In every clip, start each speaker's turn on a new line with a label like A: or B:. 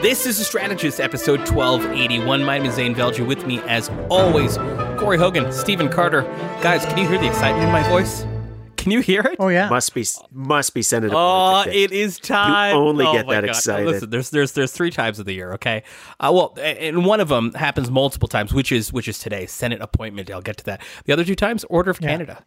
A: This is The Strategist, episode 1281. My name is Zain Velji. With me, as always, Corey Hogan, Stephen Carter. Guys, can you hear the excitement in my voice? Can you hear it?
B: Oh yeah.
C: Must be must be Senator.
A: Oh, it is time.
C: You only
A: Oh
C: get
A: my
C: that
A: God.
C: excited.
A: Listen, there's there's there's three times of the year. Okay, uh, well, and one of them happens multiple times, which is which is today, Senate appointment. day. I'll get to that. The other two times, Order of Canada.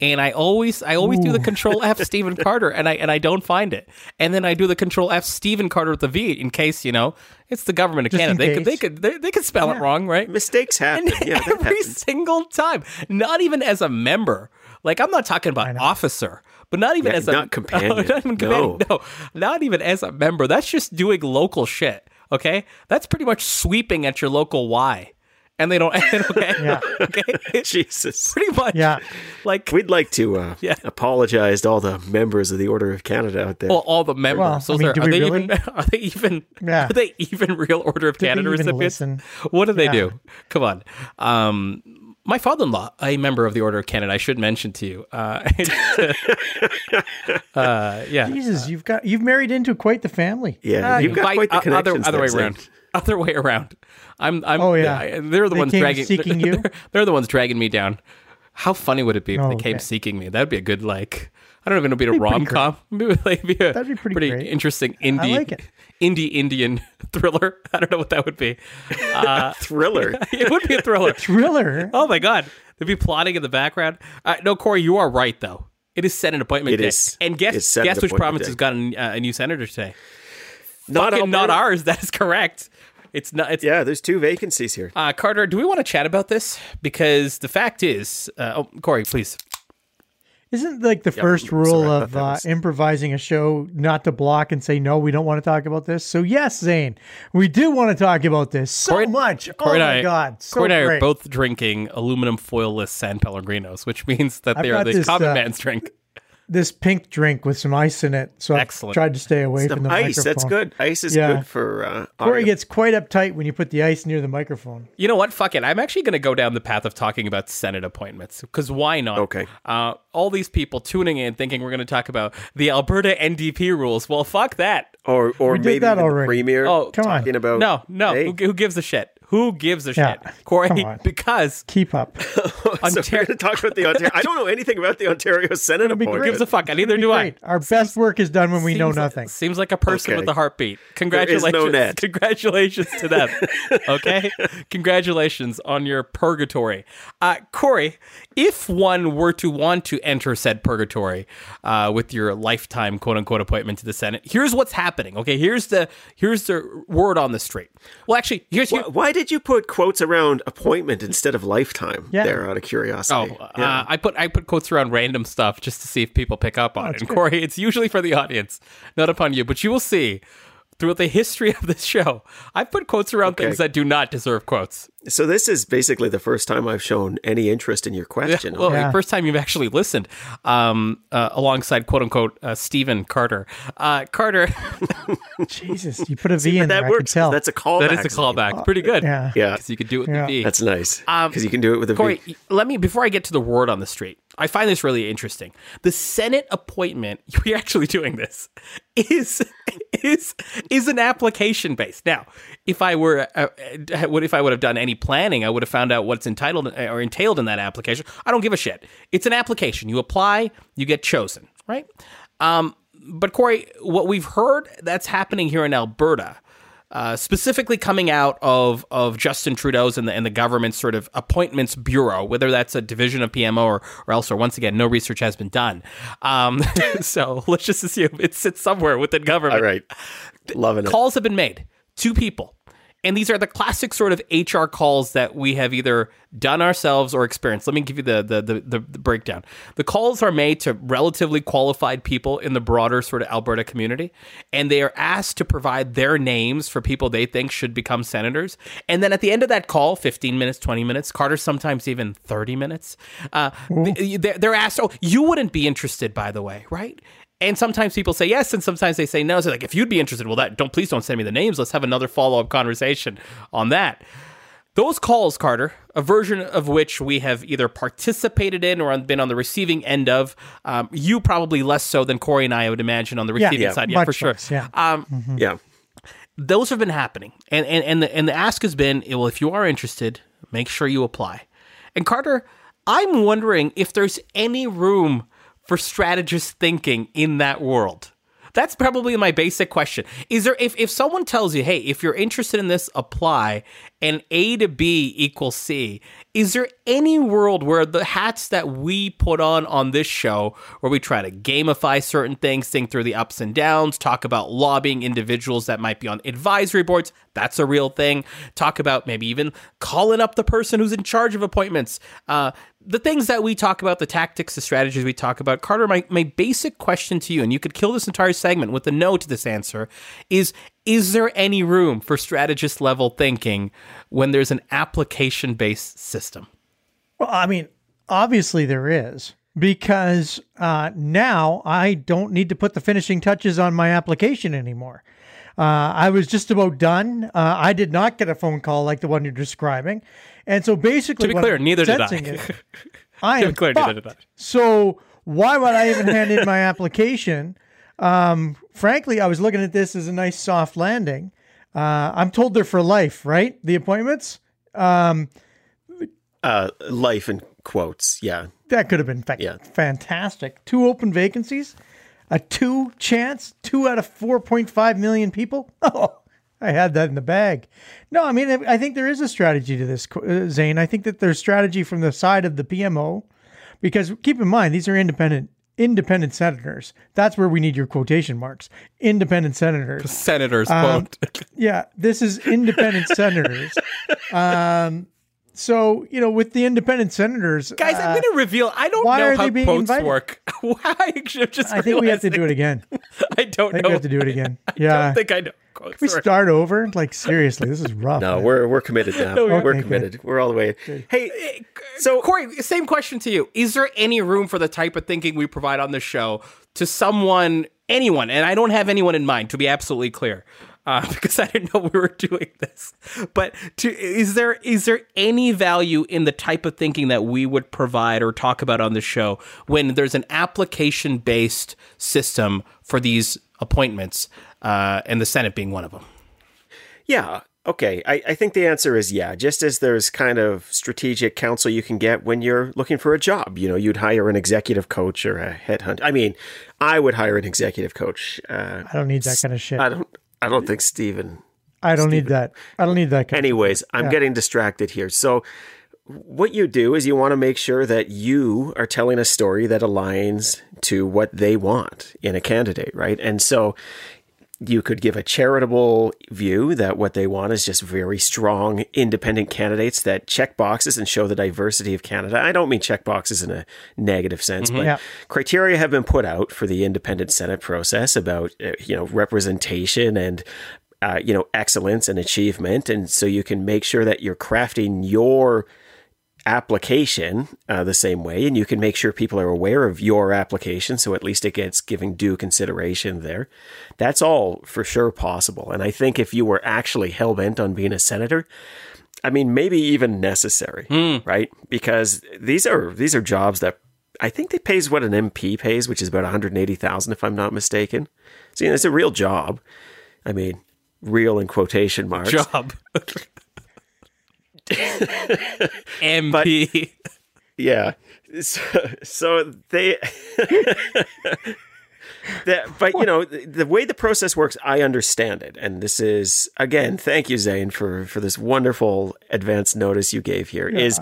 A: And I always, I always do the Control F Stephen Carter, and I and I don't find it. And then I do the Control F Stephen Carter with the V in case you know it's the government of
B: Just
A: Canada. They could, they could, they, they could spell it wrong, right?
C: Mistakes happen.
A: And
C: yeah,
A: every
C: happens.
A: single time. Not even as a member. Like I'm not talking about officer, but not even
C: Yeah,
A: as a
C: not companion.
A: not even companion. No. not even as a member. That's just doing local shit. Okay, that's pretty much sweeping at your local Y, and they don't. Okay,
B: Yeah.
A: okay,
C: Jesus.
A: pretty much.
B: Yeah.
A: like
C: We'd like to uh,
A: Yeah.
C: apologize to all the members of the Order of Canada out there.
A: well, all the members.
B: Well, I mean,
A: are,
B: do
A: are
B: we
A: they
B: really?
A: even? Are they even?
B: Yeah.
A: Are they even real Order of
B: they
A: Canada recipients?
B: listen?
A: What do they
B: Yeah.
A: do? Come on. Um, my father-in-law, a member of the Order of Canada, I should mention to you. Uh, uh, yeah.
B: Jesus, you've got you've married into quite the family.
C: yeah,
A: Uh,
C: you've got
A: invite-
C: quite the
A: uh,
C: connections.
A: Other, other way around. Other way around. I'm. I'm.
B: Oh, yeah.
A: I- they're the
B: They
A: ones
B: came
A: dragging.
B: seeking you?
A: They're, they're the ones dragging me down. How funny would it be if
B: Oh,
A: they came
B: okay.
A: seeking me? That'd be a good like. I don't even know. Be a
B: Be pretty
A: rom com. like, be a
B: That'd be pretty great.
A: interesting indie
B: like it.
A: indie Indian thriller. I don't know what that would be. Uh,
C: Thriller.
A: it would be a thriller.
B: Thriller.
A: Oh my god, they'd be plotting in the background. Uh, no, Corey, you are right though. It is set an appointment
C: It
A: day,
C: is.
A: and guess guess which province
C: day.
A: has gotten a, uh, a new senator today?
C: not
A: Fucking not ours. That is correct. It's not. It's
C: Yeah, there's two vacancies here.
A: uh, Carter. Do we want to chat about this? Because the fact is, uh, oh, Corey, please.
B: Isn't like the first rule
C: sorry,
B: of
C: that
B: uh,
C: was-
B: improvising a show not to block and say no, we don't want to talk about this. So yes, Zain, we do want to talk about this so
A: Corey-
B: much.
A: Corey
B: oh
A: and
B: my
A: I,
B: god, so
A: Corey and I are both drinking aluminum foil-less San Pellegrinos, which means that
B: I've
A: they are the
B: this,
A: common
B: uh,
A: man's drink.
B: This pink drink with some ice in it. So
A: Excellent.
B: I tried to stay away
C: Some
B: from the
C: ice.
B: microphone.
C: That's good. Ice is
B: Yeah.
C: good for. Uh,
B: Corey
C: audio.
B: gets quite uptight when you put the ice near the microphone.
A: You know what? Fuck it. I'm actually going to go down the path of talking about Senate appointments because why not?
C: Okay.
A: Uh, all these people tuning in thinking we're going to talk about the Alberta NDP rules. Well, fuck that.
C: or or
B: did
C: maybe
B: that
C: even the premier.
A: Oh,
B: Come on.
C: about
A: No, no.
C: Hey.
A: Who, who gives a shit? Who gives a
B: Yeah,
A: shit? Corey,
B: come on.
A: because
B: Keep up.
C: so we're
A: Ontario-
C: going to talk about the Ontario. I don't know anything about the Ontario Senate
B: be
C: appointment.
B: great.
A: gives a fuck. And neither do I.
B: Great. Our best work is done when we know
A: Seems-
B: nothing.
A: Seems like a person
C: Okay.
A: with a heartbeat.
C: is
A: Congratulations.
C: no net.
A: Congratulations to them. okay? Congratulations on your purgatory. Uh, Corey, if one were to want to enter said purgatory uh, with your lifetime quote unquote appointment to the Senate, here's what's happening. Okay, here's the here's the word on the street. Well, actually, here's
C: Why, why did you put quotes around appointment instead of lifetime?
B: Yeah.
C: There, out of curiosity.
A: Oh,
C: Yeah.
A: uh, I put I put quotes around random stuff just to see if people pick up on it. And Corey, it's usually for the audience, not upon you. But you will see throughout the history of this show, I've put quotes around
C: Okay.
A: things that do not deserve quotes.
C: So this is basically the first time I've shown any interest in your question.
A: Well,
B: Yeah.
A: the first time you've actually listened, um, uh, alongside quote unquote uh, Stephen Carter. Uh, Carter,
B: Jesus, you put a V in
C: that
B: there. I
C: works.
B: could tell.
C: That's a callback.
A: that is a callback. Pretty good.
B: yeah.
C: Yeah,
A: Because you could do it with
B: Yeah.
A: the V.
C: that's nice.
A: Um,
C: Because you can do it with a V.
A: Corey, let me before I get to the word on the street. I find this really interesting. The Senate appointment, we're actually doing this, is is is an application based. Now, if I were uh, uh, what if I would have done any planning, I would have found out what's entitled or entailed in that application. I don't give a shit. It's an application. You apply, you get chosen, right? Um, but Corey, what we've heard that's happening here in Alberta uh, specifically coming out of of Justin Trudeau's and the and the government's sort of appointments bureau, whether that's a division of PMO or, or elsewhere. Once again, no research has been done, um, so let's just assume it sits somewhere within government.
C: All right, loving it.
A: Calls have been made to people, and these are the classic sort of HR calls that we have either done ourselves or experienced. Let me give you the the, the the breakdown. The calls are made to relatively qualified people in the broader sort of Alberta community, and they are asked to provide their names for people they think should become senators. And then at the end of that call, fifteen minutes, twenty minutes, Carter sometimes even thirty minutes, uh, they- they're they're asked, "Oh, you wouldn't be interested, by the way, right?" And sometimes people say yes, and sometimes they say no. So like, if you'd be interested, well, that don't please don't send me the names. Let's have another follow up conversation on that. Those calls, Carter, a version of which we have either participated in or been on the receiving end of. Um, you probably less so than Corey and I, I would imagine, on the receiving
B: yeah,
A: side. Yeah,
B: much
A: for sure.
B: less, yeah.
A: Um,
C: Yeah.
A: those have been happening, and and and the, and the ask has been, well, if you are interested, make sure you apply. And Carter, I'm wondering if there's any room for strategist thinking in that world. That's probably my basic question. Is there if if someone tells you, "Hey, if you're interested in this, apply," and A to B equals C, is there any world where the hats that we put on on this show, where we try to gamify certain things, think through the ups and downs, talk about lobbying individuals that might be on advisory boards, that's a real thing. Talk about maybe even calling up the person who's in charge of appointments. Uh, the things that we talk about, the tactics, the strategies we talk about. Carter, my, my basic question to you, and you could kill this entire segment with a no to this answer, is is there any room for strategist level thinking when there's an application based system?
B: Well, I mean, obviously there is because uh, now I don't need to put the finishing touches on my application anymore. Uh, I was just about done. Uh, I did not get a phone call like the one you're describing, and so basically,
A: to be clear,
B: I'm
A: neither did I.
B: sensing is I
A: To
B: am
A: be clear, neither
B: fucked.
A: did I.
B: So why would I even hand in my application? Um, frankly, I was looking at this as a nice soft landing. Uh, I'm told they're for life, right? The appointments. Um,
C: Uh, life in quotes. Yeah.
B: that could have been fa-
C: Yeah.
B: fantastic. Two open vacancies, a two chance, two out of 4.5 million people. Oh, I had that in the bag. No, I mean, I think there is a strategy to this, uh, Zain. I think that there's strategy from the side of the PMO because keep in mind, these are independent. Independent senators. That's where we need your quotation marks. Independent senators.
A: Senator's
B: Um. Yeah, this is independent senators. Um, so you know, with the independent senators,
A: Guys,
B: uh,
A: I'm going to reveal. I don't
B: why
A: know
B: are
A: how
B: they being
A: quotes
B: invited?
A: work. Why? I should just
B: I think we have to do it again.
A: I don't
B: I think
A: know.
B: we have to do it again.
A: I
B: Yeah.
A: don't think I know. Quotes
B: we start over? Like seriously, this is rough.
C: No,
B: man.
C: we're we're committed now.
A: No,
C: we're
B: okay, good.
C: committed. We're all the way. Hey, so
A: Corey, same question to you. Is there any room for the type of thinking we provide on the show to someone, anyone, and I don't have anyone in mind, to be absolutely clear, uh, because I didn't know we were doing this. But to, is there is there any value in the type of thinking that we would provide or talk about on the show when there's an application based system for these appointments, uh, and the Senate being one of them?
C: Yeah. Okay. I, I think the answer is yeah. Just as there's kind of strategic counsel you can get when you're looking for a job. You know, you'd hire an executive coach or a headhunt. I mean, I would hire an executive coach. Uh,
B: I don't need that kind of shit.
C: I don't. I don't think Stephen.
B: I don't need that. I don't need that kind.
C: Anyways, I'm getting distracted here. So, what you do is you want to make sure that you are telling a story that aligns to what they want in a candidate, right? And so, you could give a charitable view that what they want is just very strong independent candidates that check boxes and show the diversity of Canada. I don't mean check boxes in a negative sense, but
B: Yeah.
C: criteria have been put out for the independent Senate process about uh, you know representation and uh, you know excellence and achievement, and so you can make sure that you're crafting your application uh, the same way, and you can make sure people are aware of your application, so at least it gets giving due consideration there. That's all for sure possible, and I think if you were actually hell bent on being a senator. I mean, maybe even necessary, right? Because these are these are jobs that I think they pays what an MP pays, which is about one hundred eighty thousand, if I'm not mistaken. So you know, it's a real job. I mean, real in quotation marks.
A: Job. MP.
C: Yeah. So, so they. that, but you know the, the way the process works, I understand it, and this is again, thank you, Zain, for for this wonderful advance notice you gave here. Is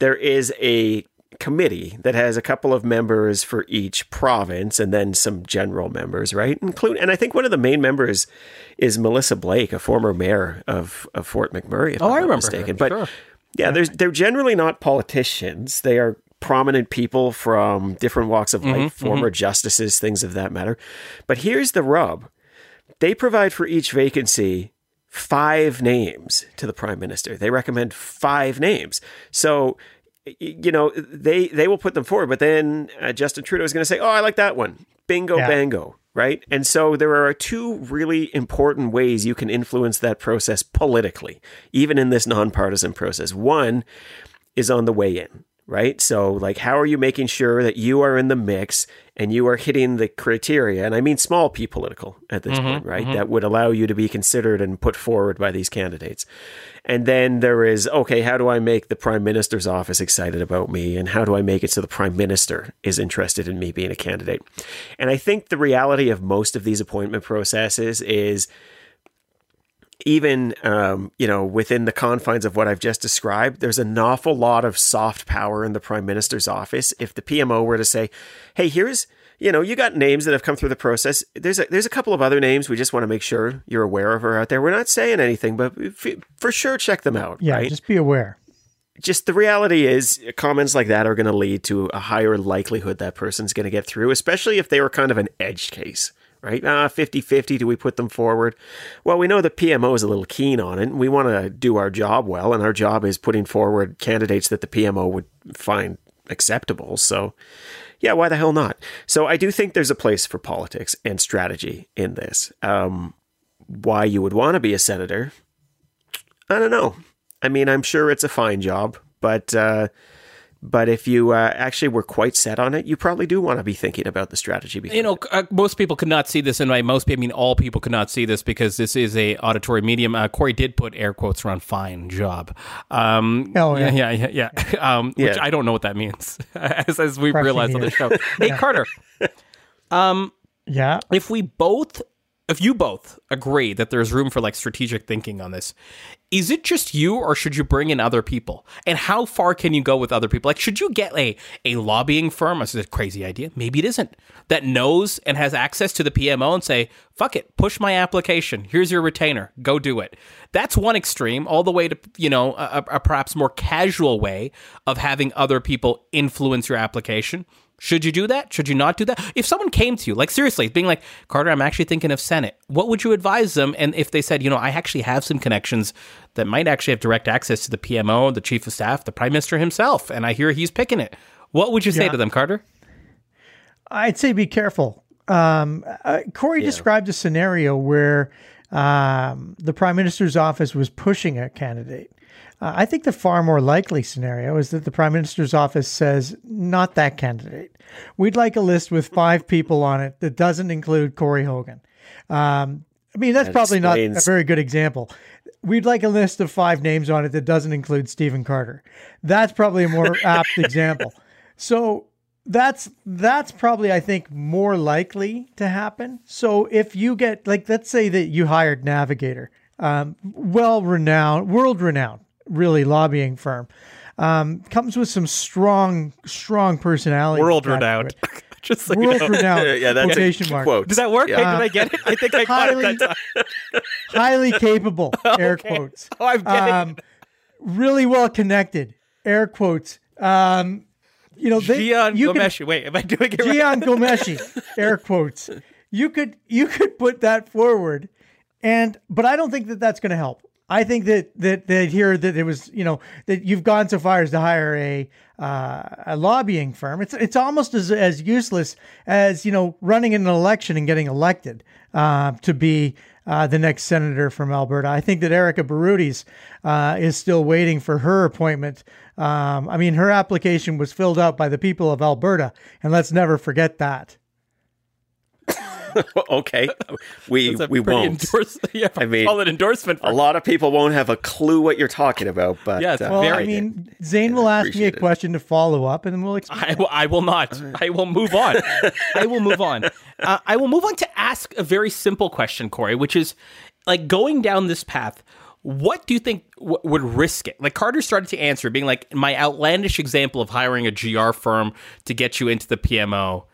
C: there is a committee that has a couple of members for each province, and then some general members, right? Include, and I think one of the main members is Melissa Blake, a former mayor of of Fort McMurray. If
A: Oh,
C: I'm
A: I
C: not
A: remember her,
C: mistaken. But
A: sure.
C: yeah, there's they're generally not politicians. They are prominent people from different walks of life, mm-hmm, former mm-hmm. justices, things of that matter. But here's the rub. They provide for each vacancy five names to the prime minister. They recommend five names. So you know, they they will put them forward, but then uh, Justin Trudeau is going to say, "Oh, I like that one." Bingo
B: Yeah.
C: bango, right? And so there are two really important ways you can influence that process politically, even in this nonpartisan process. One is on the way in. Right? So, like, how are you making sure that you are in the mix and you are hitting the criteria? And I mean small p political at this mm-hmm, point, right? Mm-hmm. That would allow you to be considered and put forward by these candidates. And then there is, okay, how do I make the prime minister's office excited about me? And how do I make it so the prime minister is interested in me being a candidate? And I think the reality of most of these appointment processes is even um, you know within the confines of what I've just described, there's an awful lot of soft power in the prime minister's office. If the PMO were to say, "Hey, here's you know you got names that have come through the process. There's a, there's a couple of other names we just want to make sure you're aware of her out there. We're not saying anything, but for sure check them out.
B: Yeah,
C: right?
B: just be aware.
C: just the reality is comments like that are going to lead to a higher likelihood that person's going to get through, especially if they were kind of an edge case, right? Ah, 50 50, do we put them forward? Well, we know the PMO is a little keen on it, and we want to do our job well, and our job is putting forward candidates that the PMO would find acceptable. So, yeah, why the hell not? So, I do think there's a place for politics and strategy in this. Um, why you would want to be a senator, I don't know. I mean, I'm sure it's a fine job, but uh, but if you uh, actually were quite set on it, you probably do want to be thinking about the strategy. Behind
A: you know, uh, most people could not see this, and by most people, I mean all people could not see this because this is a auditory medium. Uh, Corey did put air quotes around "fine job." Um,
B: Oh, yeah.
A: yeah, yeah, yeah. yeah. Um, Which I don't know what that means, as, as we
B: Pressing
A: realized on the show. Hey, Carter,
B: Yeah.
A: if we both, if you both agree that there's room for like strategic thinking on this, is it just you, or should you bring in other people? And how far can you go with other people? Like, should you get a a lobbying firm? This is a crazy idea. Maybe it isn't. That knows and has access to the PMO and say, "Fuck it, push my application. Here's your retainer. Go do it." That's one extreme. All the way to you know a, a- a perhaps more casual way of having other people influence your application. Should you do that? Should you not do that? If someone came to you, like seriously, being like, Carter, I'm actually thinking of Senate, what would you advise them? And if they said, you know, I actually have some connections that might actually have direct access to the PMO, the chief of staff, the prime minister himself, and I hear he's picking it, what would you say
B: Yeah.
A: to them, Carter?
B: I'd say be careful. Um, uh, Corey described a scenario where um, the prime minister's office was pushing a candidate. Uh, I think the far more likely scenario is that the prime minister's office says, not that candidate. We'd like a list with five people on it that doesn't include Corey Hogan. Um, I mean, that's
C: That
B: probably not a very good example. We'd like a list of five names on it that doesn't include Stephen Carter. That's probably a more apt example. So that's that's probably I think more likely to happen. So if you get like let's say that you hired Navigator, um, well renowned, world renowned, really lobbying firm, um, comes with some strong strong personality.
A: World renowned.
B: it.
A: Just so you
B: World
A: know.
B: renowned.
C: yeah, that's
B: quotation
C: a
B: mark.
C: quote.
A: Does that work?
C: Yeah.
A: Hey, did I get it? I think I got
B: highly-
A: it that time.
B: highly capable, air quotes.
A: Oh, I'm getting
B: Um, really well connected, air quotes. Um, you know, they,
A: Jian
B: you can-
A: Ghomeshi. Wait, am I doing it right?
B: Jian Ghomeshi, air quotes. You could you could put that forward, and but I don't think that that's going to help. I think that that that here that it was you know that you've gone so far as to hire a uh, a lobbying firm. It's it's almost as as useless as you know running an election and getting elected uh, to be. Uh, the next senator from Alberta. I think that Erika Barootes uh, is still waiting for her appointment. Um, I mean, her application was filled out by the people of Alberta, and let's never forget that.
C: okay, we
A: It's
C: we won't.
A: endorse- yeah,
C: I mean,
A: solid endorsement. For
C: A lot of people won't have a clue what you're talking about, but
A: Yeah, it's
C: uh,
B: Well,
A: Very
B: I mean, Zain will ask me a
C: appreciate it.
B: question to follow up, and then we'll explain.
A: I will, I will not. I will move on. I will move on. Uh, I will move on to ask a very simple question, Corey, which is like going down this path. What do you think w- would risk it? Like Carter started to answer, being like, my outlandish example of hiring a GR firm to get you into the PMO.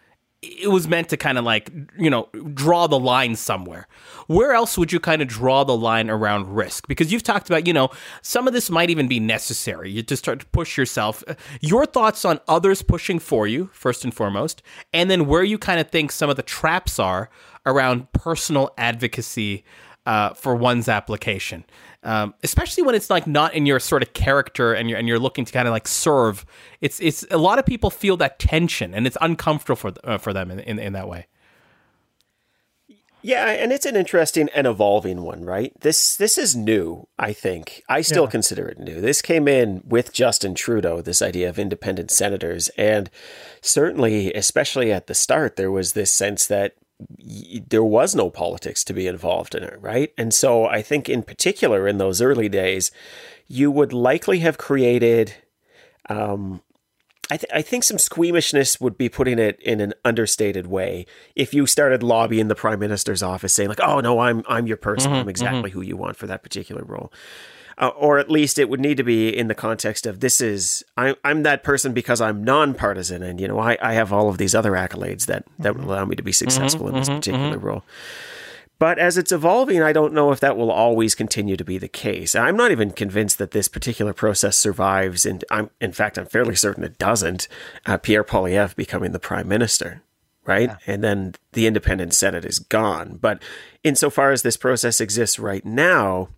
A: It was meant to kind of like, you know, draw the line somewhere. Where else would you kind of draw the line around risk? Because you've talked about, you know, some of this might even be necessary. You just start to push yourself. Your thoughts on others pushing for you, first and foremost, and then where you kind of think some of the traps are around personal advocacy uh, for one's application, um, especially when it's like not in your sort of character and you're and you're looking to kind of like serve. It's it's a lot of people feel that tension and it's uncomfortable for th- uh, for them in, in in that way.
C: Yeah, and it's an interesting and evolving one, right? This this is new, I think. I still
B: Yeah.
C: consider it new. This came in with Justin Trudeau, this idea of independent senators, and certainly, especially at the start, there was this sense that y- there was no politics to be involved in it, right? And so I think in particular in those early days, you would likely have created um, I, th- I think some squeamishness would be putting it in an understated way. If you started lobbying the prime minister's office, saying like, "Oh no, I'm I'm your person. I'm exactly who you want for that particular role," uh, or at least it would need to be in the context of this is I'm I'm that person because I'm nonpartisan, and you know I, I have all of these other accolades that that would allow me to be successful in this particular role. But as it's evolving, I don't know if that will always continue to be the case. I'm not even convinced that this particular process survives, and I'm, in fact, I'm fairly certain it doesn't. Uh, Pierre Poilievre becoming the prime minister, right? And then the independent Senate is gone. But insofar as this process exists right now,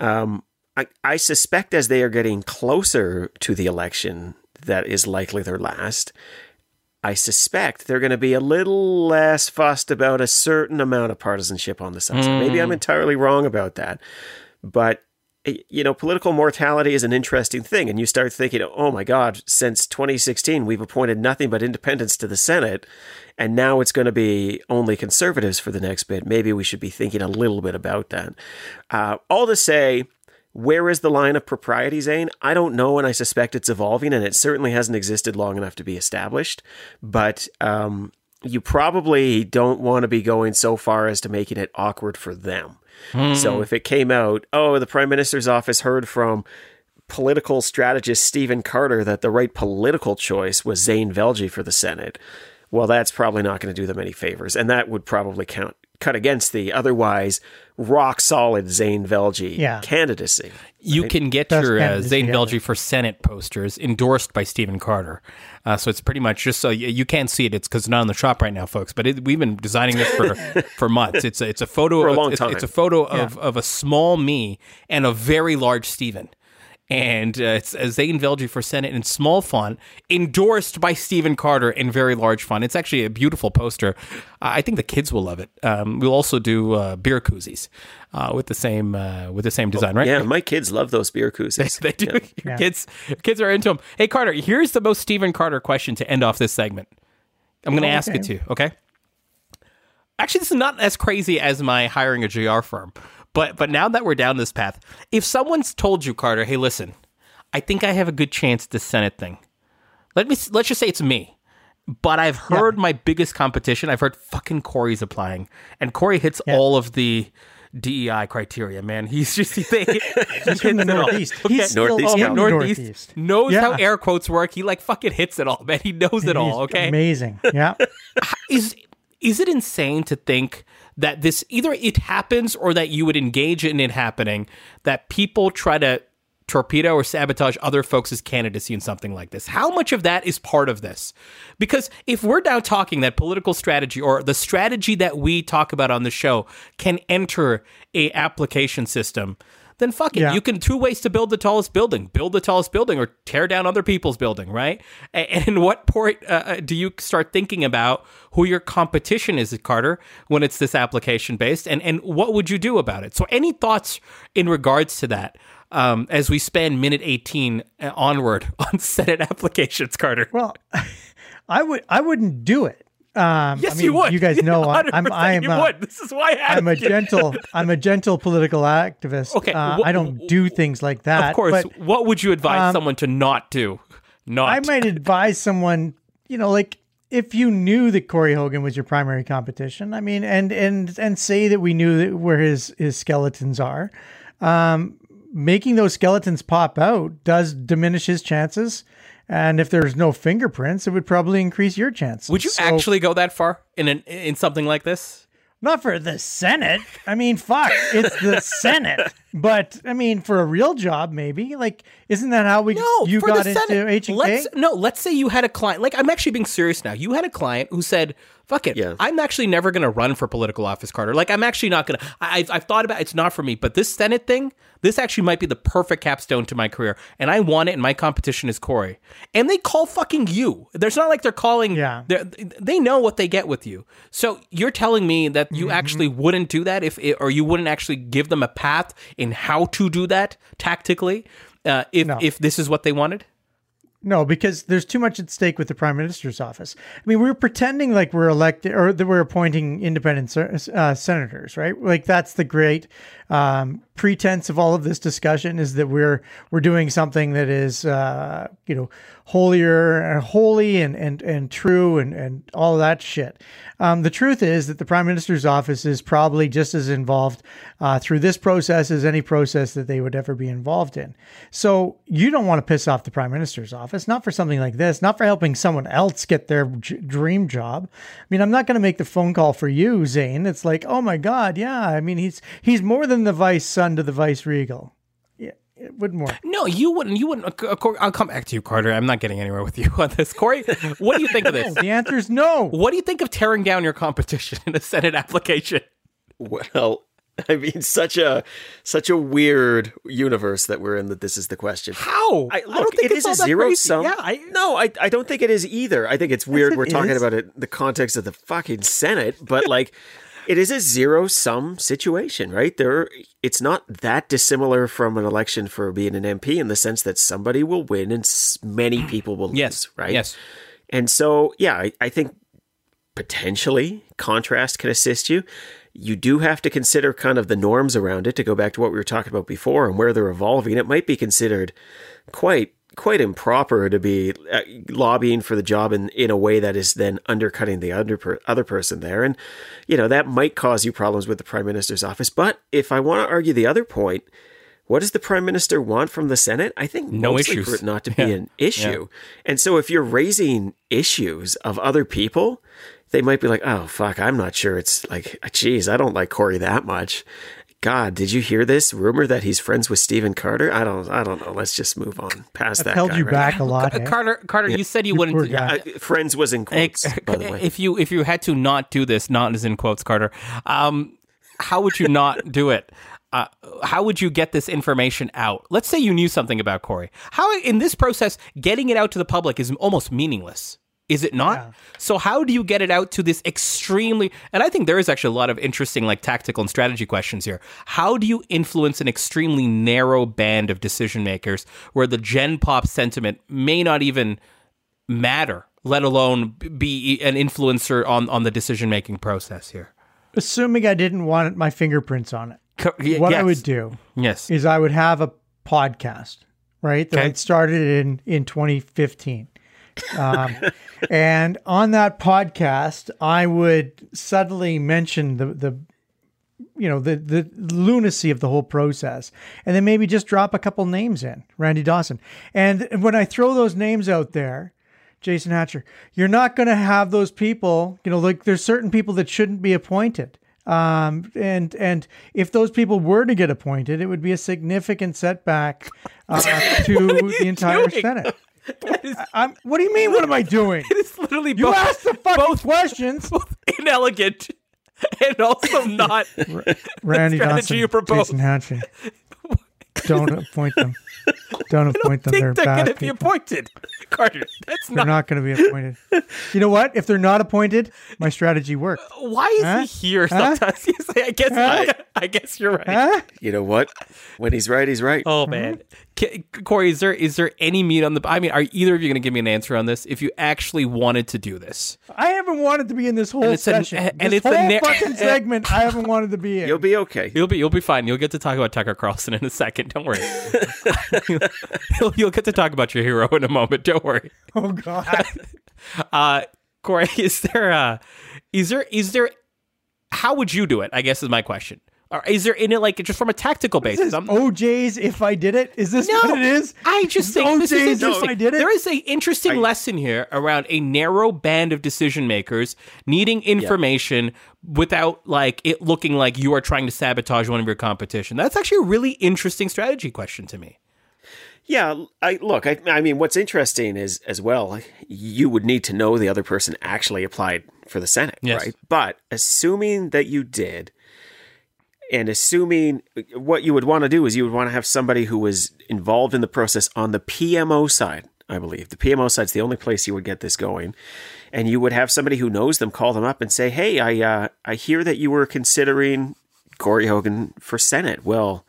C: um, I, I suspect as they are getting closer to the election that is likely their last, I suspect they're going to be a little less fussed about a certain amount of partisanship on the side. So maybe I'm entirely wrong about that. But, you know, political mortality is an interesting thing. And you start thinking, oh my God, since 2016, we've appointed nothing but independents to the Senate. And now it's going to be only conservatives for the next bit. Maybe we should be thinking a little bit about that. Uh, all to say, where is the line of propriety, Zain? I don't know, and I suspect it's evolving, and it certainly hasn't existed long enough to be established. But um, you probably don't want to be going so far as to making it awkward for them. So hmm. if it came out, oh, the prime minister's office heard from political strategist Stephen Carter that the right political choice was Zain Velji for the Senate, well, that's probably not going to do them any favors, and that would probably count cut against the otherwise rock solid Zain Velji
B: Yeah.
C: candidacy.
A: You can get
B: Best
A: your uh,
B: candidacy
A: Zain
B: ever.
A: Velji for Senate posters endorsed by Stephen Carter. Uh, so it's pretty much just so you, you can't see it. It's because it's not in the shop right now, folks. But it, we've been designing this for for months. It's a, it's a photo
C: For a
A: of
C: long
A: it's,
C: time.
A: it's a photo of, of a small me and a very large Stephen. And uh, it's a Zain Velji for Senate in small font, endorsed by Stephen Carter in very large font. It's actually a beautiful poster. I I think the kids will love it. Um, we'll also do uh, beer koozies uh, with the same uh, with the same design, right?
C: Yeah, my kids love those beer koozies.
A: They do. Your kids, your kids are into them. Hey, Carter, here's the most Stephen Carter question to end off this segment. I'm going to ask it
B: okay.
A: to you, okay? Actually, this is not as crazy as my hiring a JR firm, but but now that we're down this path, if someone's told you, Carter, hey, listen, I think I have a good chance at the Senate thing. Let me let's just say it's me. But I've heard my biggest competition. I've heard fucking Corey's applying, and Corey hits all of the DEI criteria. Man, he's just he, he,
B: He's from the Northeast. He's still
C: Northeast
B: in
C: County.
B: the
A: Northeast,
B: Northeast.
A: knows
B: Yeah.
A: how air quotes work. He like fucking hits it all, man. He knows it all. Okay,
B: Amazing. Yeah.
A: is is it insane to think that this either it happens or that you would engage in it happening that people try to torpedo or sabotage other folks' candidacy in something like this? How much of that is part of this? Because if we're now talking that political strategy or the strategy that we talk about on the show can enter a application system then fuck it.
B: Yeah.
A: You can two ways to build the tallest building: build the tallest building or tear down other people's building, right? A- And, what point uh, uh, do you start thinking about who your competition is, Carter, when it's this application based, and and what would you do about it? So, any thoughts in regards to that um, as we spend minute eighteen uh, onward on Senate applications, Carter?
B: Well, I would. I wouldn't do it. Um,
A: yes,
B: I mean,
A: you would.
B: You guys know I- I'm.
A: 100%
B: I'm.
A: you
B: uh,
A: would. This is why I
B: I'm a gentle. I'm a gentle political activist.
A: Okay,
B: Uh,
A: wh-
B: I don't do things like that.
A: Of course.
B: but
A: what would you advise
B: um,
A: someone to not do? Not.
B: I might advise someone. You know, like if you knew that Corey Hogan was your primary competition. I mean, and and and say that we knew that where his his skeletons are. Um, making those skeletons pop out does diminish his chances. And if there's no fingerprints, it would probably increase your chances.
A: Would you
B: So-
A: actually go that far in an in something like this?
B: Not for the Senate. I mean, fuck, it's the Senate. But I mean, for a real job, maybe. Like, isn't that how we
A: No,
B: you got into
A: Senate.
B: H and K?
A: No. Let's say you had a client. Like I'm actually being serious now. You had a client who said, Fuck it.
C: Yeah.
A: I'm actually never going to run for political office, Carter. Like, I'm actually not going to. I've, I've thought about it. It's not for me. But this Senate thing, this actually might be the perfect capstone to my career. And I want it, and my competition is Corey. And they call fucking you. There's not like they're calling.
B: Yeah.
A: they're- They know what they get with you. So you're telling me that you actually wouldn't do that if, it, or you wouldn't actually give them a path in how to do that tactically uh, if,
B: No.
A: if this is what they wanted?
B: No, because there's too much at stake with the prime minister's office. I mean, we're pretending like we're elected or that we're appointing independent uh, senators, right? Like that's the great um, pretense of all of this discussion is that we're we're doing something that is uh, you know holier and holy and and and true and and all that shit. Um, the truth is that the prime minister's office is probably just as involved uh, through this process as any process that they would ever be involved in. So you don't want to piss off the prime minister's office, not for something like this, not for helping someone else get their j- dream job. I mean, I'm not going to make the phone call for you, Zain. It's like, oh my god, yeah. I mean, he's he's more than the vice son to the vice regal. Yeah, it would more.
A: No, you wouldn't. You wouldn't. uh, I'll come back to you, Carter. I'm not getting anywhere with you on this. Corey, what do you think of this?
B: The answer is no.
A: What do you think of tearing down your competition in a Senate application?
C: Well, I mean, such a such a weird universe that we're in. That this is the question.
A: How?
C: I,
A: don't think
C: it
A: it's
C: is a zero
A: crazy.
C: sum.
A: Yeah, I,
C: no, I, I don't think it is either. I think it's weird
B: it
C: we're talking about it in the context of the fucking Senate, but like, it is a zero sum situation, right? There, it's not that dissimilar from an election for being an MP in the sense that somebody will win and many people will
A: yes,
C: lose, right?
A: Yes.
C: And so, yeah, I, I think potentially contrast can assist you. You do have to consider kind of the norms around it to go back to what we were talking about before and where they're evolving. It might be considered quite quite improper to be uh, lobbying for the job in, in a way that is then undercutting the under per, other person there and you know that might cause you problems with the prime minister's office but if i want to argue the other point what does the prime minister want from the Senate? I think
A: No issues.
C: for it not to be
A: Yeah.
C: an issue. And so if you're raising issues of other people, they might be like, "Oh fuck, I'm not sure." It's like, "Geez, I don't like Corey that much." God, did you hear this rumor that he's friends with Stephen Carter? I don't, I don't know. Let's just move on past that.
B: Held
C: guy
B: you
C: right
B: back a lot. Eh?
A: Carter, Carter, you said you, wouldn't.
B: poor
A: do-
B: guy.
C: now. Uh, friends was in quotes, by the way.
A: If you if you had to not do this, not as in quotes, Carter, um, how would you not do it? Uh, how would you get this information out? Let's say you knew something about Corey. How in this process, getting it out to the public is almost meaningless. Is it not? So how do you get it out to this extremely and I think there is actually a lot of interesting like tactical and strategy questions here. How do you influence an extremely narrow band of decision makers where the gen pop sentiment may not even matter, let alone be an influencer on on the decision making process here?
B: Assuming I didn't want my fingerprints on it,
A: Co- y-
B: what I would do
A: Yes.
B: is I would have a podcast, right? That
A: Okay.
B: I'd started in in 2015. Um, and on that podcast, I would subtly mention the the you know the the lunacy of the whole process, and then maybe just drop a couple names in, Randy Dawson. And when I throw those names out there, Jason Hatcher, you're not going to have those people. You know, like there's certain people that shouldn't be appointed. Um, and and if those people were to get appointed, it would be a significant setback uh, to the entire
A: doing?
B: Senate. I'm, what do you mean? What am I doing?
A: It's literally
B: You
A: both,
B: asked the fucking
A: both
B: questions.
A: inelegant and also not
B: Randy
A: strategy
B: Dawson,
A: you propose.
B: Jason Hatchie. Don't appoint them. Don't appoint them. They're
A: think they're
B: bad
A: going to be appointed. Carter, that's
B: They're
A: not.
B: not going to be appointed. You know what? If they're not appointed, my strategy worked.
A: Uh, why is
B: Huh?
A: he here
B: Huh?
A: sometimes? You say, I guess.
B: Huh?
A: I guess you're right.
B: Huh?
C: You know what? When he's right, he's right.
A: Oh man, hmm? K- Corey, is there is there any meat on the? I mean, are either of you going to give me an answer on this? If you actually wanted to do this,
B: I haven't wanted to be in this whole
A: And it's a-
B: session.
A: and
B: this
A: it's a
B: whole
A: na-
B: fucking segment. I haven't wanted to be in.
C: You'll be okay.
A: you'll be you'll be fine. You'll get to talk about Tucker Carlson in a second. Don't worry. you'll, you'll get to talk about your hero in a moment. Don't worry.
B: oh God.
A: Uh, Corey, is there uh is there is there how would you do it? I guess is my question. Or is there in it like just from a tactical basis?
B: is
A: I'm-
B: OJ's if I did it. Is this what it is?
A: I just think this is
B: OJ's if
A: interesting.
B: I did it.
A: There is a interesting lesson here around a narrow band of decision makers needing information without like it looking like you are trying to sabotage one of your competition. That's actually a really interesting strategy question to me.
C: Yeah, I look. I, I mean, what's interesting is as well. You would need to know the other person actually applied for the Senate,
A: Yes.
C: right? But assuming that you did, and assuming what you would want to do is you would want to have somebody who was involved in the process on the PMO side. I believe the PMO side's the only place you would get this going, and you would have somebody who knows them call them up and say, "Hey, I uh, I hear that you were considering Corey Hogan for Senate." Well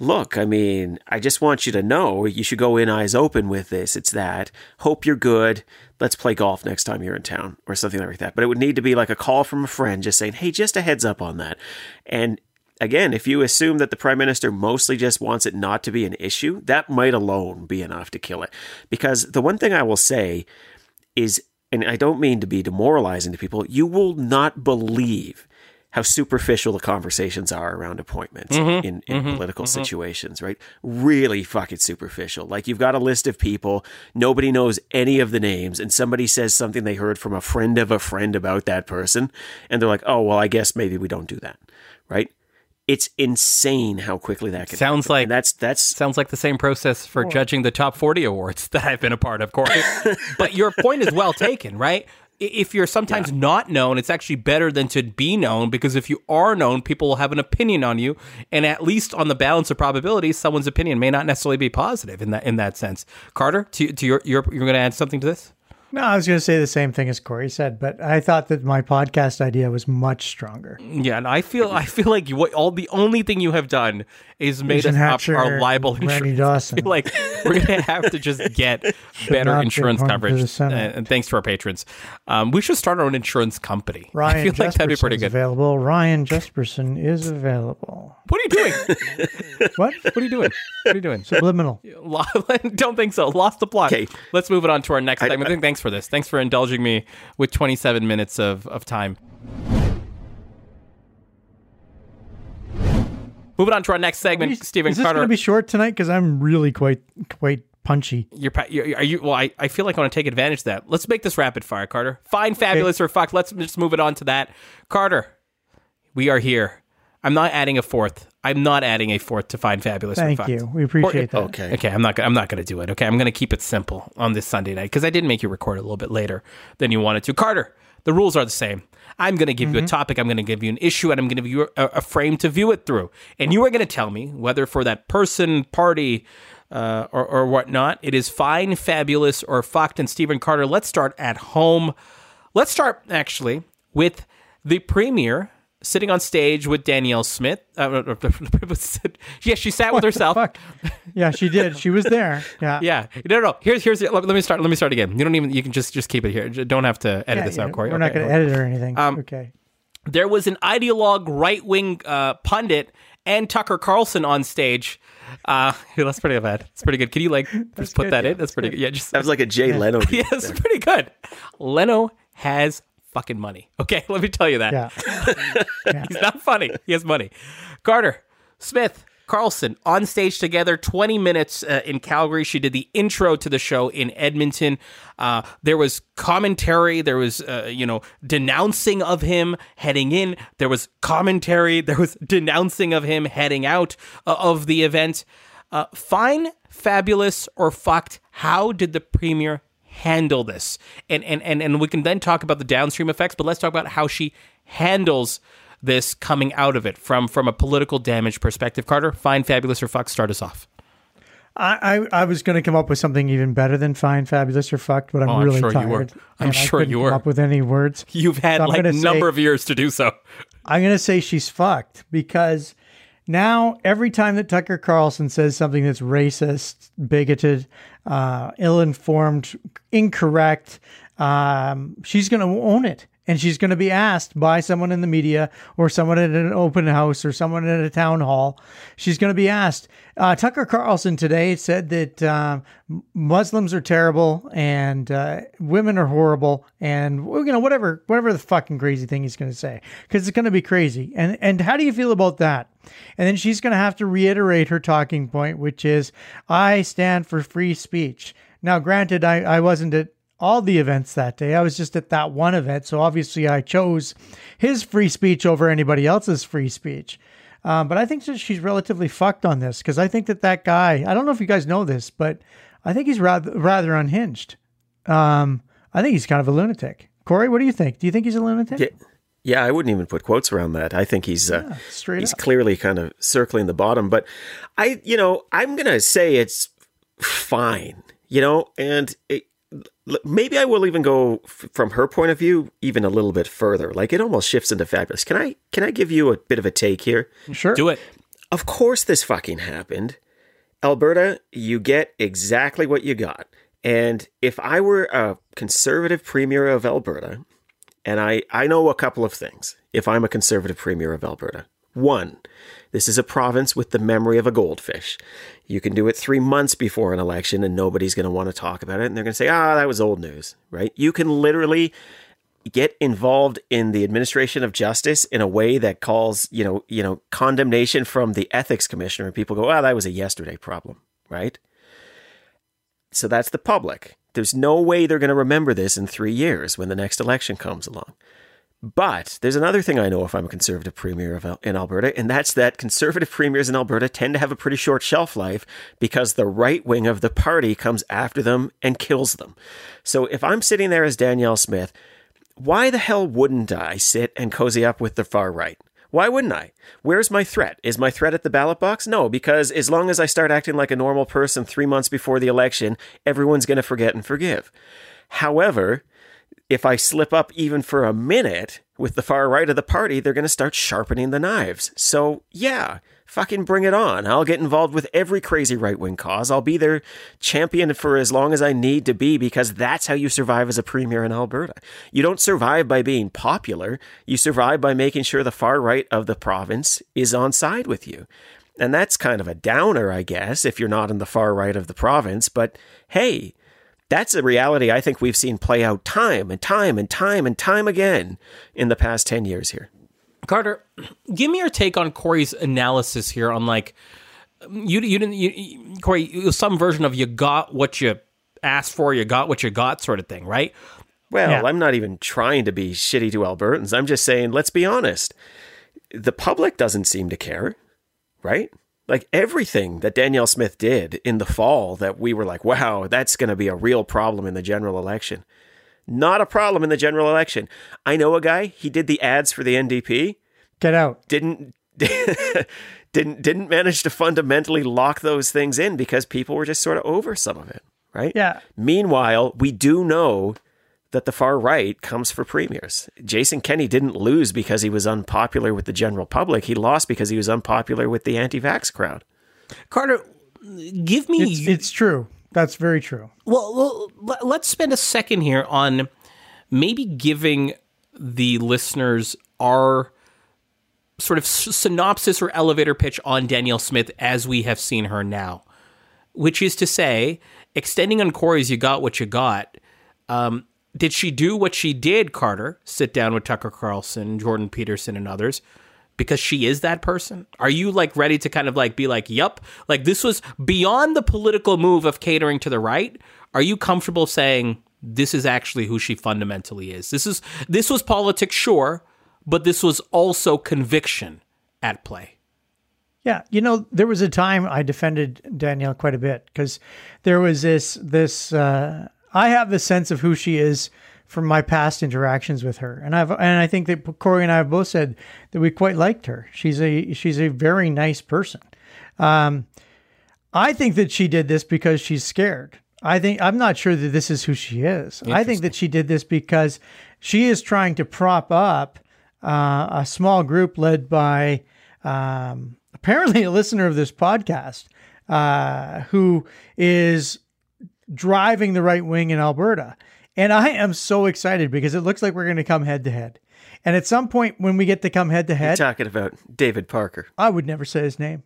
C: look, I mean, I just want you to know you should go in eyes open with this. It's that. Hope you're good. Let's play golf next time you're in town or something like that. But it would need to be like a call from a friend just saying, hey, just a heads up on that. And again, if you assume that the prime minister mostly just wants it not to be an issue, that might alone be enough to kill it. Because the one thing I will say is, and I don't mean to be demoralizing to people, you will not believe how superficial the conversations are around appointments mm-hmm. in, in mm-hmm. political mm-hmm. situations, right? Really fucking superficial. Like you've got a list of people, nobody knows any of the names, and somebody says something they heard from a friend of a friend about that person, and they're like, oh, well, I guess maybe we don't do that, right? It's insane how quickly that can
A: Sounds
C: happen.
A: like-
C: And that's that's
A: Sounds like the same process for judging the top 40 awards that I've been a part of, Corey. but your point is well taken, right? If you're sometimes not known, it's actually better than to be known because if you are known, people will have an opinion on you, and at least on the balance of probabilities, someone's opinion may not necessarily be positive in that in that sense. Carter, to, to your, your you're going to add something to this?
B: No, I was going to say the same thing as Corey said, but I thought that my podcast idea was much stronger.
A: Yeah, and I feel I feel like you, what all the only thing you have done is made
B: Jason
A: us up our libel
B: and Randy
A: insurance.
B: Dawson.
A: I feel like we're gonna have to just get better insurance coverage.
B: the
A: And, and thanks to our patrons, um, we should start our own insurance company. I
B: Ryan
A: feel like that'd be pretty good.
B: available. Ryan Jespersen is available.
A: What are you doing?
B: What?
A: What are you doing? What are you doing?
B: Subliminal.
A: Don't think so. Lost the plot.
C: Okay.
A: Let's move it on to our next
C: I-
A: segment. Thanks for this. Thanks for indulging me with 27 minutes of, of time. Moving on to our next segment, Stephen
B: is this
A: Carter.
B: going to be short tonight? Because I'm really quite quite punchy.
A: You're, you're are you? Well, I, I feel like I want to take advantage of that. Let's make this rapid fire, Carter. Fine, fabulous, or fuck. Let's just move it on to that. Carter, we are here. I'm not adding a fourth. I'm not adding a fourth to find fabulous, or
B: Thank
A: fucked.
B: you. We appreciate that.
C: okay.
A: Okay, I'm not. gonna- I'm not going to do it. Okay, I'm going to keep it simple on this Sunday night because I didn't make you record a little bit later than you wanted to. Carter, the rules are the same. I'm going to give you a topic. I'm going to give you an issue, and I'm going to give you a, a frame to view it through. And you are going to tell me whether for that person, party, uh, or, or whatnot, it is fine, fabulous, or fucked. And Stephen Carter, let's start at home. Let's start actually with the premier sitting on stage with Danielle Smith. Uh, yeah, she sat with herself.
B: Fuck. Yeah, she did. She was there. Yeah.
A: Yeah. No, no, no. Here's here's let, let me start. Let me start again. You don't even. You can just just keep it here. J- Don't have to edit
B: Yeah,
A: this
B: yeah,
A: out, Corey.
B: We're not going to edit or anything.
A: Um,
B: okay.
A: There was an ideologue right wing uh, pundit and Tucker Carlson on stage. Uh, that's pretty bad. It's pretty good. Can you like just put
B: good,
A: that
B: yeah,
A: in? That's pretty good. Yeah, just
C: That was like a Jay Leno.
A: yeah, it's pretty good. Leno has fucking money. Okay, let me tell you that.
B: Yeah.
A: He's not funny. He has money. Carter, Smith, Carlson on stage together, 20 minutes uh, in Calgary. She did the intro to the show in Edmonton. Uh, there was commentary. There was, uh, you know, denouncing of him heading in. There was commentary. There was denouncing of him heading out uh, of the event. Uh, fine, fabulous, or fucked. How did the premier handle this? And, and and and we can then talk about the downstream effects, but let's talk about how she handles this coming out of it from from a political damage perspective. Carter, fine, fabulous, or fuck, start us off.
B: I, I, I was going to come up with something even better than fine, fabulous, or fucked, but I'm
A: Oh, I'm
B: really
A: sure you
B: tired.
A: were. I'm sure you
B: come
A: were.
B: up with any words.
A: You've had
B: So
A: like a
B: gonna say-
A: number of years to do so.
B: I'm going to say she's fucked because now every time that Tucker Carlson says something that's racist, bigoted, uh, ill-informed, incorrect, um, she's going to own it. And she's going to be asked by someone in the media or someone at an open house or someone at a town hall. She's going to be asked. Uh, Tucker Carlson today said that um, Muslims are terrible and uh, women are horrible and you know whatever whatever the fucking crazy thing he's going to say because it's going to be crazy. And and how do you feel about that? And then she's going to have to reiterate her talking point, which is I stand for free speech. Now, granted, I, I wasn't at all the events that day. I was just at that one event. So obviously I chose his free speech over anybody else's free speech. Um, but I think that she's relatively fucked on this because I think that that guy. I don't know if you guys know this, but I think he's rather rather unhinged. Um, I think he's kind of a lunatic. Corey, what do you think? Do you think he's a lunatic?
C: Yeah, yeah, I wouldn't even put quotes around that. I think he's uh,
B: straight
C: he's
B: up.
C: clearly kind of circling the bottom. But I, you know, I'm gonna say it's fine. You know, and it, maybe I will even go f- from her point of view even a little bit further. Like it almost shifts into fabulous. Can I can I give you a bit of a take here?
B: Sure.
A: Do it.
C: Of course, this fucking happened. Alberta, you get exactly what you got. And if I were a conservative premier of Alberta, and I, I know a couple of things if I'm a conservative premier of Alberta. One, this is a province with the memory of a goldfish. You can do it three months before an election and nobody's going to want to talk about it. And they're going to say, ah, that was old news, right? You can literally get involved in the administration of justice in a way that calls, you know, you know, condemnation from the ethics commissioner. And people go, oh, that was a yesterday problem, right? So that's the public. There's no way they're going to remember this in three years when the next election comes along. But there's another thing I know if I'm a conservative premier of, in Alberta, and that's that conservative premiers in Alberta tend to have a pretty short shelf life because the right wing of the party comes after them and kills them. So if I'm sitting there as Danielle Smith, why the hell wouldn't I sit and cozy up with the far right? Why wouldn't I? Where's my threat? Is my threat at the ballot box? No, because as long as I start acting like a normal person three months before the election, everyone's going to forget and forgive. However, if I slip up even for a minute with the far right of the party, they're going to start sharpening the knives. So, yeah, fucking bring it on. I'll get involved with every crazy right wing cause. I'll be their champion for as long as I need to be because that's how you survive as a premier in Alberta. You don't survive by being popular, you survive by making sure the far right of the province is on side with you. And that's kind of a downer, I guess, if you're not in the far right of the province. But hey, that's a reality I think we've seen play out time and time and time and time again in the past 10 years here.
A: Carter, give me your take on Corey's analysis here on like you you didn't you, Corey it was some version of you got what you asked for, you got what you got sort of thing, right?
C: Well,
B: Yeah.
C: I'm not even trying to be shitty to Albertans. I'm just saying, let's be honest. The public doesn't seem to care, right? Like everything that Danielle Smith did in the fall that we were like, wow, that's going to be a real problem in the general election. Not a problem in the general election. I know a guy, he did the ads for the NDP,
B: Get out.
C: didn't didn't didn't manage to fundamentally lock those things in because people were just sort of over some of it, right?
B: Yeah.
C: Meanwhile, we do know that the far right comes for premiers. Jason Kenney didn't lose because he was unpopular with the general public. He lost because he was unpopular with the anti-vax crowd.
A: Carter, give me
B: It's, it's true. That's very true.
A: Well, well, let- let's spend a second here on maybe giving the listeners our sort of synopsis or elevator pitch on Danielle Smith as we have seen her now, which is to say, extending on Corey's "You got what you got." Um, did she do what she did, Carter? Sit down with Tucker Carlson, Jordan Peterson, and others because she is that person? Are you like ready to kind of like be like, "Yup, like this was beyond the political move of catering to the right"? Are you comfortable saying this is actually who she fundamentally is? This is this was politics, sure, but this was also conviction at play.
B: Yeah, you know, there was a time I defended Danielle quite a bit because there was this this uh, I have the sense of who she is from my past interactions with her, and I've and I think that Corey and I have both said that we quite liked her. She's a she's a very nice person. Um, I think that she did this because she's scared. I think I'm not sure that this is who she is. I think that she did this because she is trying to prop up uh, a small group led by um, apparently a listener of this podcast uh, who is driving the right wing in Alberta. And I am so excited because it looks like we're going to come head to head. And at some point when we get to come head to head,
C: Talking about David Parker.
B: I would never say his name.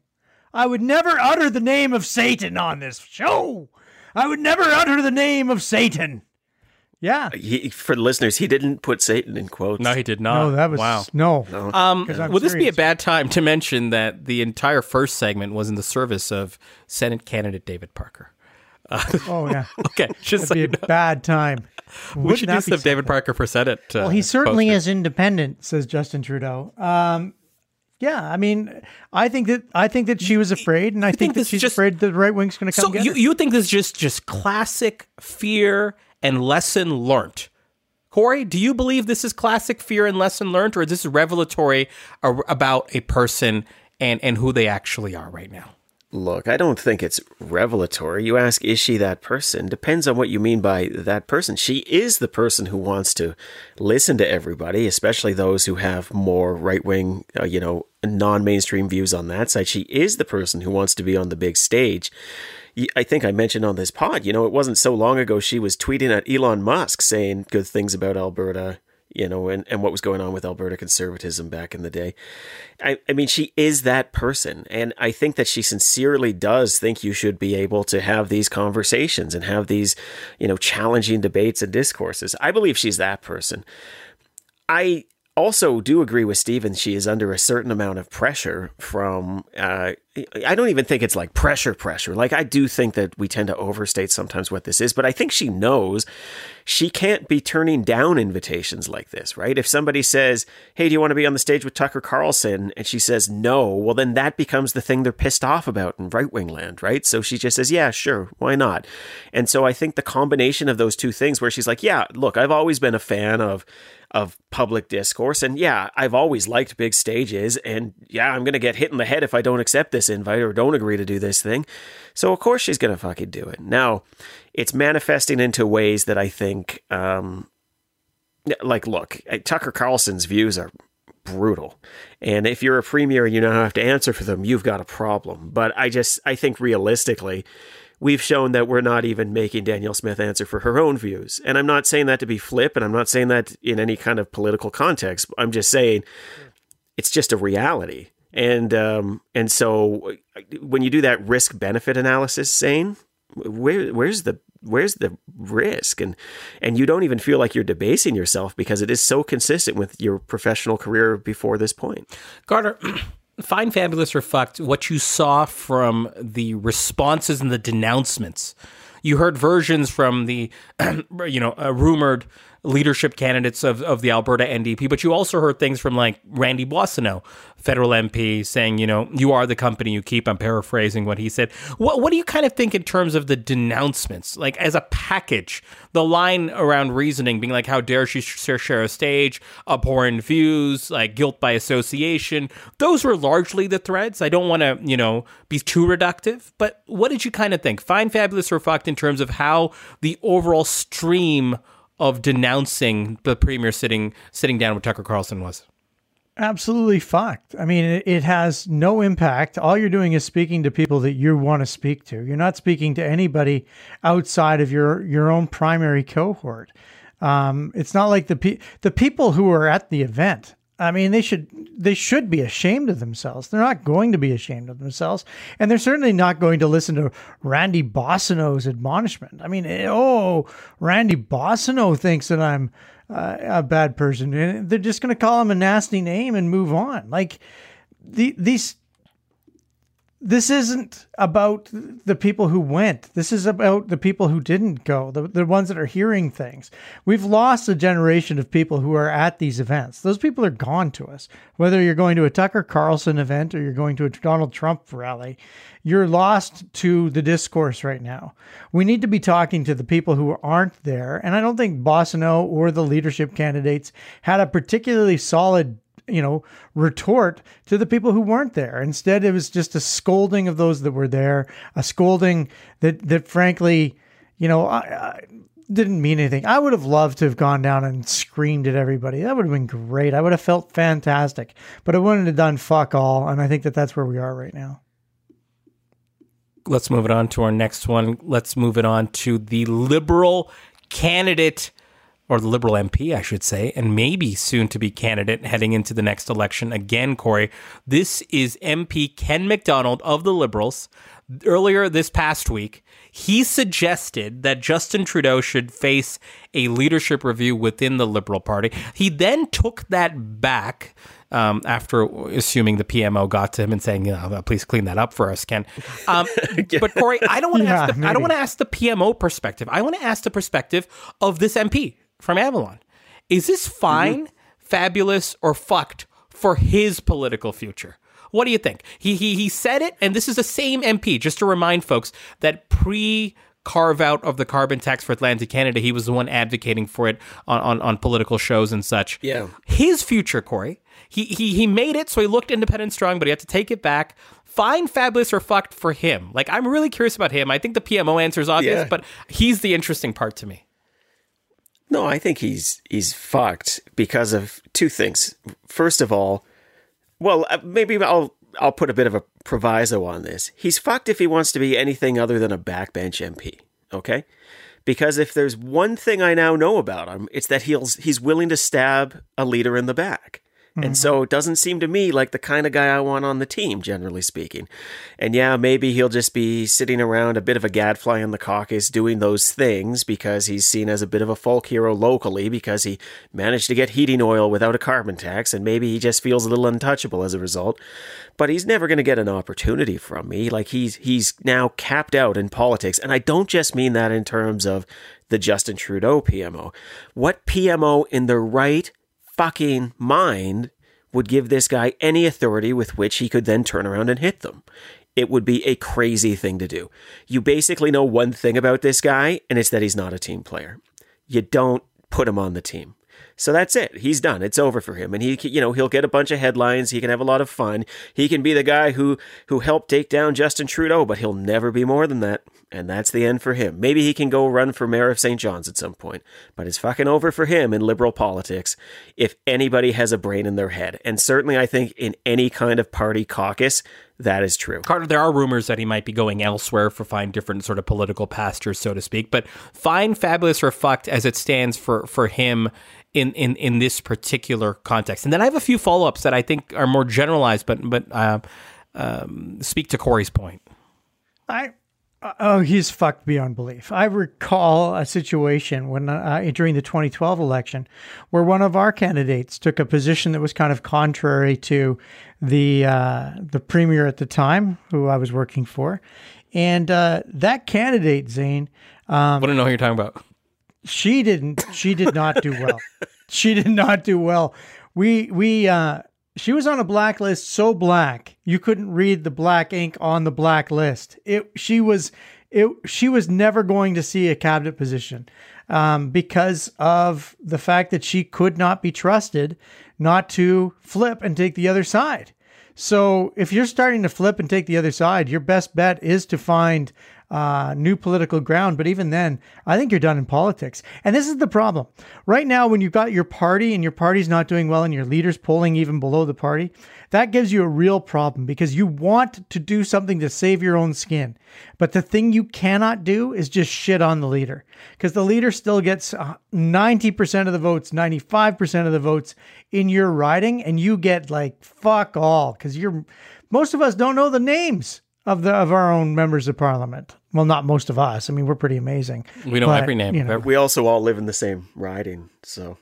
B: I would never utter the name of Satan on this show. I would never utter the name of Satan. Yeah.
C: He, for the listeners, he didn't put Satan in quotes.
A: No, he did not.
B: No, that was
A: wow.
B: no.
A: Um,
B: 'Cause I'm
A: would this be a bad time to mention that the entire first segment was in the service of Senate candidate David Parker?
B: Oh yeah.
A: Okay, just so
B: Be a
A: know.
B: bad time.
A: We should
B: just
A: some David? Parker for Senate. Uh,
B: Well, he certainly
A: poster.
B: is independent, says Justin Trudeau. Um, Yeah, I mean, I think that I think that she was afraid, and I think,
A: think
B: that she's
A: just-
B: afraid the right wing's going to come
A: So you, you think this is just just classic fear and lesson learned? Corey, do you believe this is classic fear and lesson learned, or is this revelatory about a person and and who they actually are right now?
C: Look, I don't think it's revelatory. You ask, is she that person? Depends on what you mean by that person. She is the person who wants to listen to everybody, especially those who have more right wing, uh, you know, non mainstream views on that side. She is the person who wants to be on the big stage. I think I mentioned on this pod, you know, it wasn't so long ago she was tweeting at Elon Musk saying good things about Alberta, you know, and, and what was going on with Alberta conservatism back in the day. I, I mean, she is that person. And I think that she sincerely does think you should be able to have these conversations and have these, you know, challenging debates and discourses. I believe she's that person. I also do agree with Stephen. She is under a certain amount of pressure from. Uh, I don't even think it's like pressure, pressure. Like I do think that we tend to overstate sometimes what this is, but I think she knows she can't be turning down invitations like this, right? If somebody says, "Hey, do you want to be on the stage with Tucker Carlson?" and she says no, well, then that becomes the thing they're pissed off about in right wing land, right? So she just says, "Yeah, sure, why not?" And so I think the combination of those two things, where she's like, "Yeah, look, I've always been a fan of." of public discourse. And yeah, I've always liked big stages. And yeah, I'm going to get hit in the head if I don't accept this invite or don't agree to do this thing. So of course she's going to fucking do it. Now, it's manifesting into ways that I think, um, like, look, Tucker Carlson's views are brutal. And if you're a premier and you now have to answer for them, you've got a problem. But I just, I think realistically, we've shown that we're not even making Danielle Smith answer for her own views. And I'm not saying that to be flip, and I'm not saying that in any kind of political context. I'm just saying it's just a reality. And um, and so when you do that risk benefit analysis, saying where where's the where's the risk and and you don't even feel like you're debasing yourself because it is so consistent with your professional career before this point.
A: Carter, fine, fabulous, or fucked. What you saw from the responses and the denouncements. You heard versions from the, you know, uh, rumored leadership candidates of, of the Alberta NDP, but you also heard things from like Randy Boissonnault, federal MP, saying, you know, you are the company you keep. I'm paraphrasing what he said. What, what do you kind of think in terms of the denouncements, like as a package? The line around reasoning being like, how dare she share, share a stage, abhorrent views, like guilt by association. Those were largely the threads. I don't want to, you know, be too reductive, but what did you kind of think? Fine, fabulous, or fucked in terms of how the overall stream of denouncing the premier sitting sitting down with Tucker Carlson was.
B: Absolutely fucked. I mean, it, has no impact. All you're doing is speaking to people that you want to speak to. You're not speaking to anybody outside of your your own primary cohort. Um, it's not like the pe- the people who are at the event. I mean, they should they should be ashamed of themselves. They're not going to be ashamed of themselves, and they're certainly not going to listen to Randy Boissonnault's admonishment. I mean, eh, oh, Randy Bossino thinks that I'm uh, a bad person, and they're just going to call him a nasty name and move on. Like the these. This isn't about the people who went. This is about the people who didn't go, the, the ones that are hearing things. We've lost a generation of people who are at these events. Those people are gone to us. Whether you're going to a Tucker Carlson event or you're going to a Donald Trump rally, you're lost to the discourse right now. We need to be talking to the people who aren't there. And I don't think Boissonnault or the leadership candidates had a particularly solid you know, retort to the people who weren't there. Instead, it was just a scolding of those that were there, a scolding that that frankly, you know, I, I didn't mean anything. I would have loved to have gone down and screamed at everybody. That would have been great. I would have felt fantastic, but I wouldn't have done fuck all. And I think that that's where we are right now.
A: Let's move it on to our next one. Let's move it on to the liberal candidate or the Liberal MP, I should say, and maybe soon to be candidate heading into the next election again, Corey. This is MP Ken McDonald of the Liberals. Earlier this past week, he suggested that Justin Trudeau should face a leadership review within the Liberal Party. He then took that back um, after assuming the PMO got to him and saying, you know, please clean that up for us, Ken. Um, but Corey, I don't want to
B: Yeah,
A: ask. The, I don't want to ask the PMO perspective. I want to ask the perspective of this MP from Avalon. Is this mm-hmm. fine, fabulous, or fucked for his political future. What do you think? He he he said it, and this is the same MP. Just to remind folks that pre carve out of the carbon tax for Atlantic Canada, he was the one advocating for it on, on, on political shows and such.
C: Yeah.
A: His future, Corey, he, he he made it, so he looked independent strong, but he had to take it back. Fine, fabulous, or fucked for him. Like I'm really curious about him. I think the PMO answer is obvious,
C: Yeah.
A: but he's the interesting part to me.
C: No, I think he's he's fucked because of two things. First of all, well, uh, maybe I'll I'll put a bit of a proviso on this. He's fucked if he wants to be anything other than a backbench MP. Okay, because if there's one thing I now know about him, it's that he'll he's willing to stab a leader in the back. And mm-hmm. so it doesn't seem to me like the kind of guy I want on the team, generally speaking. And yeah, maybe he'll just be sitting around a bit of a gadfly in the caucus doing those things because he's seen as a bit of a folk hero locally because he managed to get heating oil without a carbon tax, and maybe he just feels a little untouchable as a result. But he's never going to get an opportunity from me. Like he's he's now capped out in politics, and I don't just mean that in terms of the Justin Trudeau PMO. What PMO in the right fucking mind would give this guy any authority with which he could then turn around and hit them. It would be a crazy thing to do. You basically know one thing about this guy, and it's that he's not a team player. You don't put him on the team. So that's it. He's done. It's over for him. And he, you know, he'll get a bunch of headlines. He can have a lot of fun. He can be the guy who who helped take down Justin Trudeau, but he'll never be more than that. And that's the end for him. Maybe he can go run for mayor of St. John's at some point, but it's fucking over for him in liberal politics if anybody has a brain in their head. And certainly I think in any kind of party caucus, that is true.
A: Carter, there are rumors that he might be going elsewhere for find different sort of political pastures, so to speak. But fine, fabulous, or fucked as it stands for for him in in in this particular context. And then I have a few follow ups that I think are more generalized, but but uh, um, speak to Corey's point.
B: I oh he's fucked beyond belief. I recall a situation when uh, during the 2012 election where one of our candidates took a position that was kind of contrary to the uh, the premier at the time, who I was working for, and uh, that candidate Zain.
A: I want to know who you're talking about.
B: she didn't she did not do well she did not do well we we uh she was on a blacklist so black you couldn't read the black ink on the black list it she was it she was never going to see a cabinet position um, because of the fact that she could not be trusted not to flip and take the other side. So if you're starting to flip and take the other side, your best bet is to find uh, new political ground. But even then, I think you're done in politics. And this is the problem. Right now, when you've got your party and your party's not doing well and your leader's polling even below the party, that gives you a real problem because you want to do something to save your own skin. But the thing you cannot do is just shit on the leader because the leader still gets uh, 90% of the votes, 95% of the votes in your riding, and you get like fuck all because you're most of us don't know the names of the of our own members of parliament. Well, not most of us. I mean, we're pretty amazing.
A: We know
B: But,
A: every name.
B: you know.
C: We also all live in the same riding, so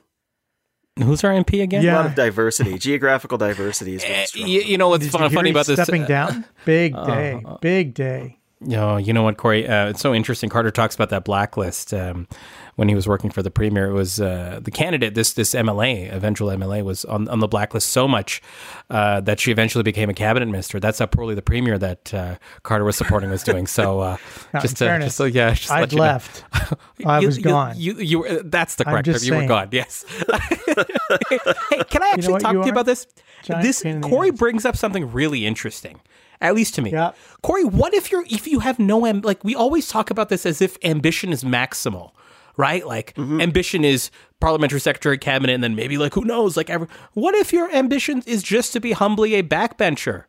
A: Who's our MP again?
B: Yeah.
C: a lot of diversity, geographical diversity is
A: Eh,
C: strong.
A: you, you know what's fun, funny
B: he's
A: about this?
B: stepping
A: uh,
B: down? Big day, big day.
A: No, you know what, Corey? Uh, it's so interesting. Carter talks about that blacklist um, when he was working for the premier. It was uh, the candidate, this this MLA, eventual MLA, was on, on the blacklist so much uh, that she eventually became a cabinet minister. That's how poorly the premier that uh, Carter was supporting was doing. So uh, just, to,
B: fairness,
A: just so yeah, just
B: I'd
A: let you know.
B: left. I was
A: you-
B: gone.
A: You, you, were- that's the correct term. You were gone. Yes. hey, can I actually
B: what
A: talk to you about this?
B: Giant
A: this
B: pain in the
A: Corey brings up something really interesting. At least to me.
B: Yeah.
A: Corey, what if you're if you have no am- like we always talk about this as if ambition is maximal, right? Like
B: Mm-hmm.
A: ambition is parliamentary secretary cabinet and then maybe like who knows like ever what if your ambition is just to be humbly a backbencher?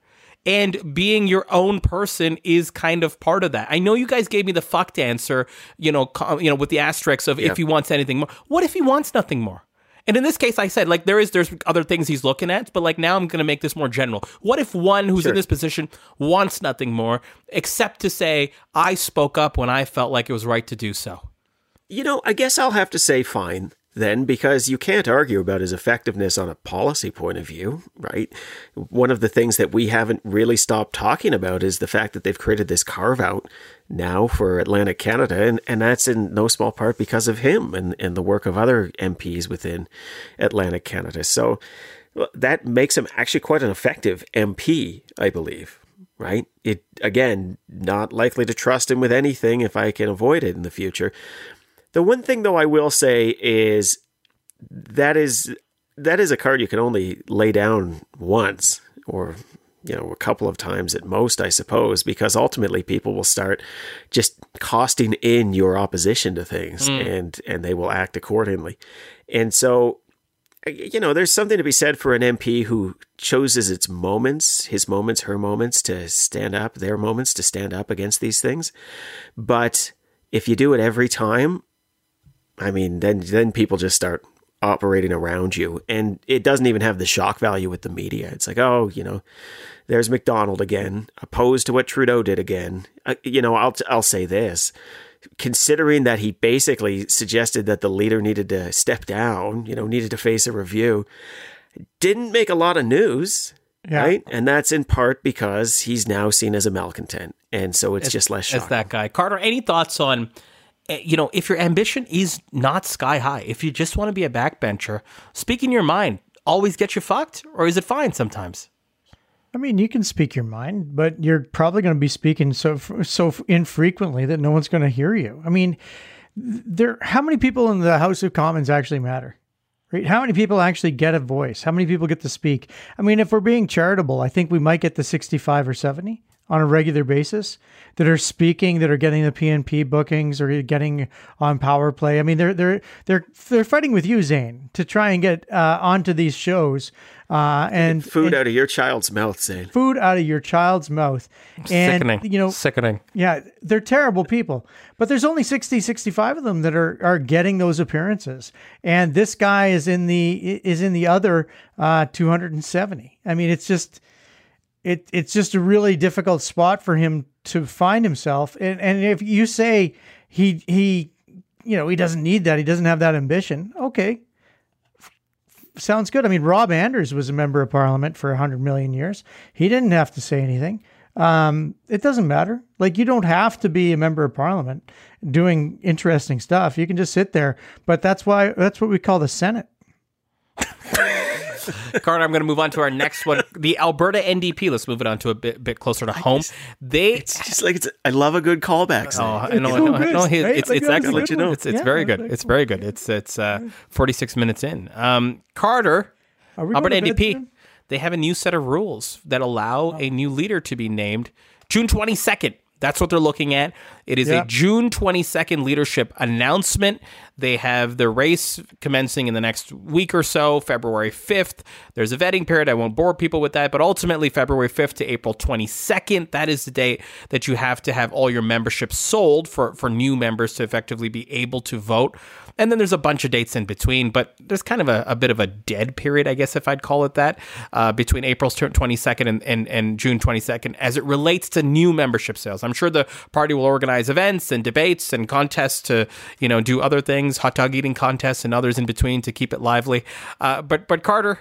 A: And being your own person is kind of part of that. I know you guys gave me the fucked answer, you know, co- you know, with the asterisks of if he wants anything more. What if he wants nothing more? And in this case, I said like there is there's other things he's looking at, but like now I'm going to make this more general. What if one who's in this position wants nothing more except to say I spoke up when I felt like it was right to do so?
C: You know, I guess I'll have to say fine then, because you can't argue about his effectiveness on a policy point of view, right? One of the things that we haven't really stopped talking about is the fact that they've created this carve out now for Atlantic Canada, and, and that's in no small part because of him and, and the work of other MPs within Atlantic Canada. So, that makes him actually quite an effective MP, I believe. Right? It again, not likely to trust him with anything if I can avoid it in the future. The one thing though I will say is that is that is a card you can only lay down once or you know a couple of times at most i suppose because ultimately people will start just costing in your opposition to things mm. and and they will act accordingly. And so you know there's something to be said for an mp who chooses its moments his moments her moments to stand up their moments to stand up against these things. But if you do it every time i mean then then people just start operating around you. And it doesn't even have the shock value with the media. It's like oh you know there's McDonald again, opposed to what Trudeau did again. Uh, you know, I'll I'll say this, considering that he basically suggested that the leader needed to step down, you know, needed to face a review, didn't make a lot of news. Yeah. Right. And that's in part because he's now seen as a malcontent. And so it's as, just less shocking.
A: As that guy. Carter, any thoughts on, eh, you know, if your ambition is not sky high, if you just want to be a backbencher, speaking your mind always get you fucked? Or is it fine sometimes?
B: I mean, you can speak your mind, but you're probably going to be speaking so so infrequently that no one's going to hear you. I mean, there. How many people in the House of Commons actually matter? Right? How many people actually get a voice? How many people get to speak? I mean, if we're being charitable, I think we might get the 65 or 70 on a regular basis that are speaking, that are getting the PNP bookings or getting on power play. I mean, they're they're they're they're fighting with you, Zain, to try and get uh, onto these shows uh, and
C: food
B: and
C: out of your child's mouth, Zain.
B: Food out of your child's mouth. And,
A: Sickening.
B: You know,
A: Sickening.
B: Yeah, they're terrible people. But there's only 60, 65 of them that are are getting those appearances, and this guy is in the is in the other uh, 270. I mean, it's just it it's just a really difficult spot for him to find himself. And and if you say he he you know he doesn't need that, he doesn't have that ambition. Okay, sounds good. I mean, Rob Anders was a member of Parliament for hundred million years. He didn't have to say anything. Um, it doesn't matter. Like you don't have to be a member of Parliament doing interesting stuff. You can just sit there. But that's why that's what we call the Senate.
A: Carter, I'm going to move on to our next one. The Alberta NDP. Let's move it on to a bit, bit closer to home. Just, they
C: it's just like it's. I love a good callback.
A: Oh, I know, so I know. It's, it's, excellent. You know, it's it's yeah, very good. It's very good. It's it's uh, 46 minutes in. Um, Carter, Alberta NDP. They have a new set of rules that allow oh. a new leader to be named June 22nd. That's what they're looking at. It is a June 22nd leadership announcement. They have the race commencing in the next week or so, February 5th. There's a vetting period. I won't bore people with that, but ultimately, February 5th to April 22nd, that is the date that you have to have all your membership sold for, for new members to effectively be able to vote. And then there's a bunch of dates in between, but there's kind of a, a bit of a dead period, I guess, if I'd call it that, uh, between April 22nd and, and, and June 22nd as it relates to new membership sales. I'm sure the party will organize events and debates and contests to, you know, do other things, hot dog eating contests and others in between to keep it lively. Uh, but, but Carter,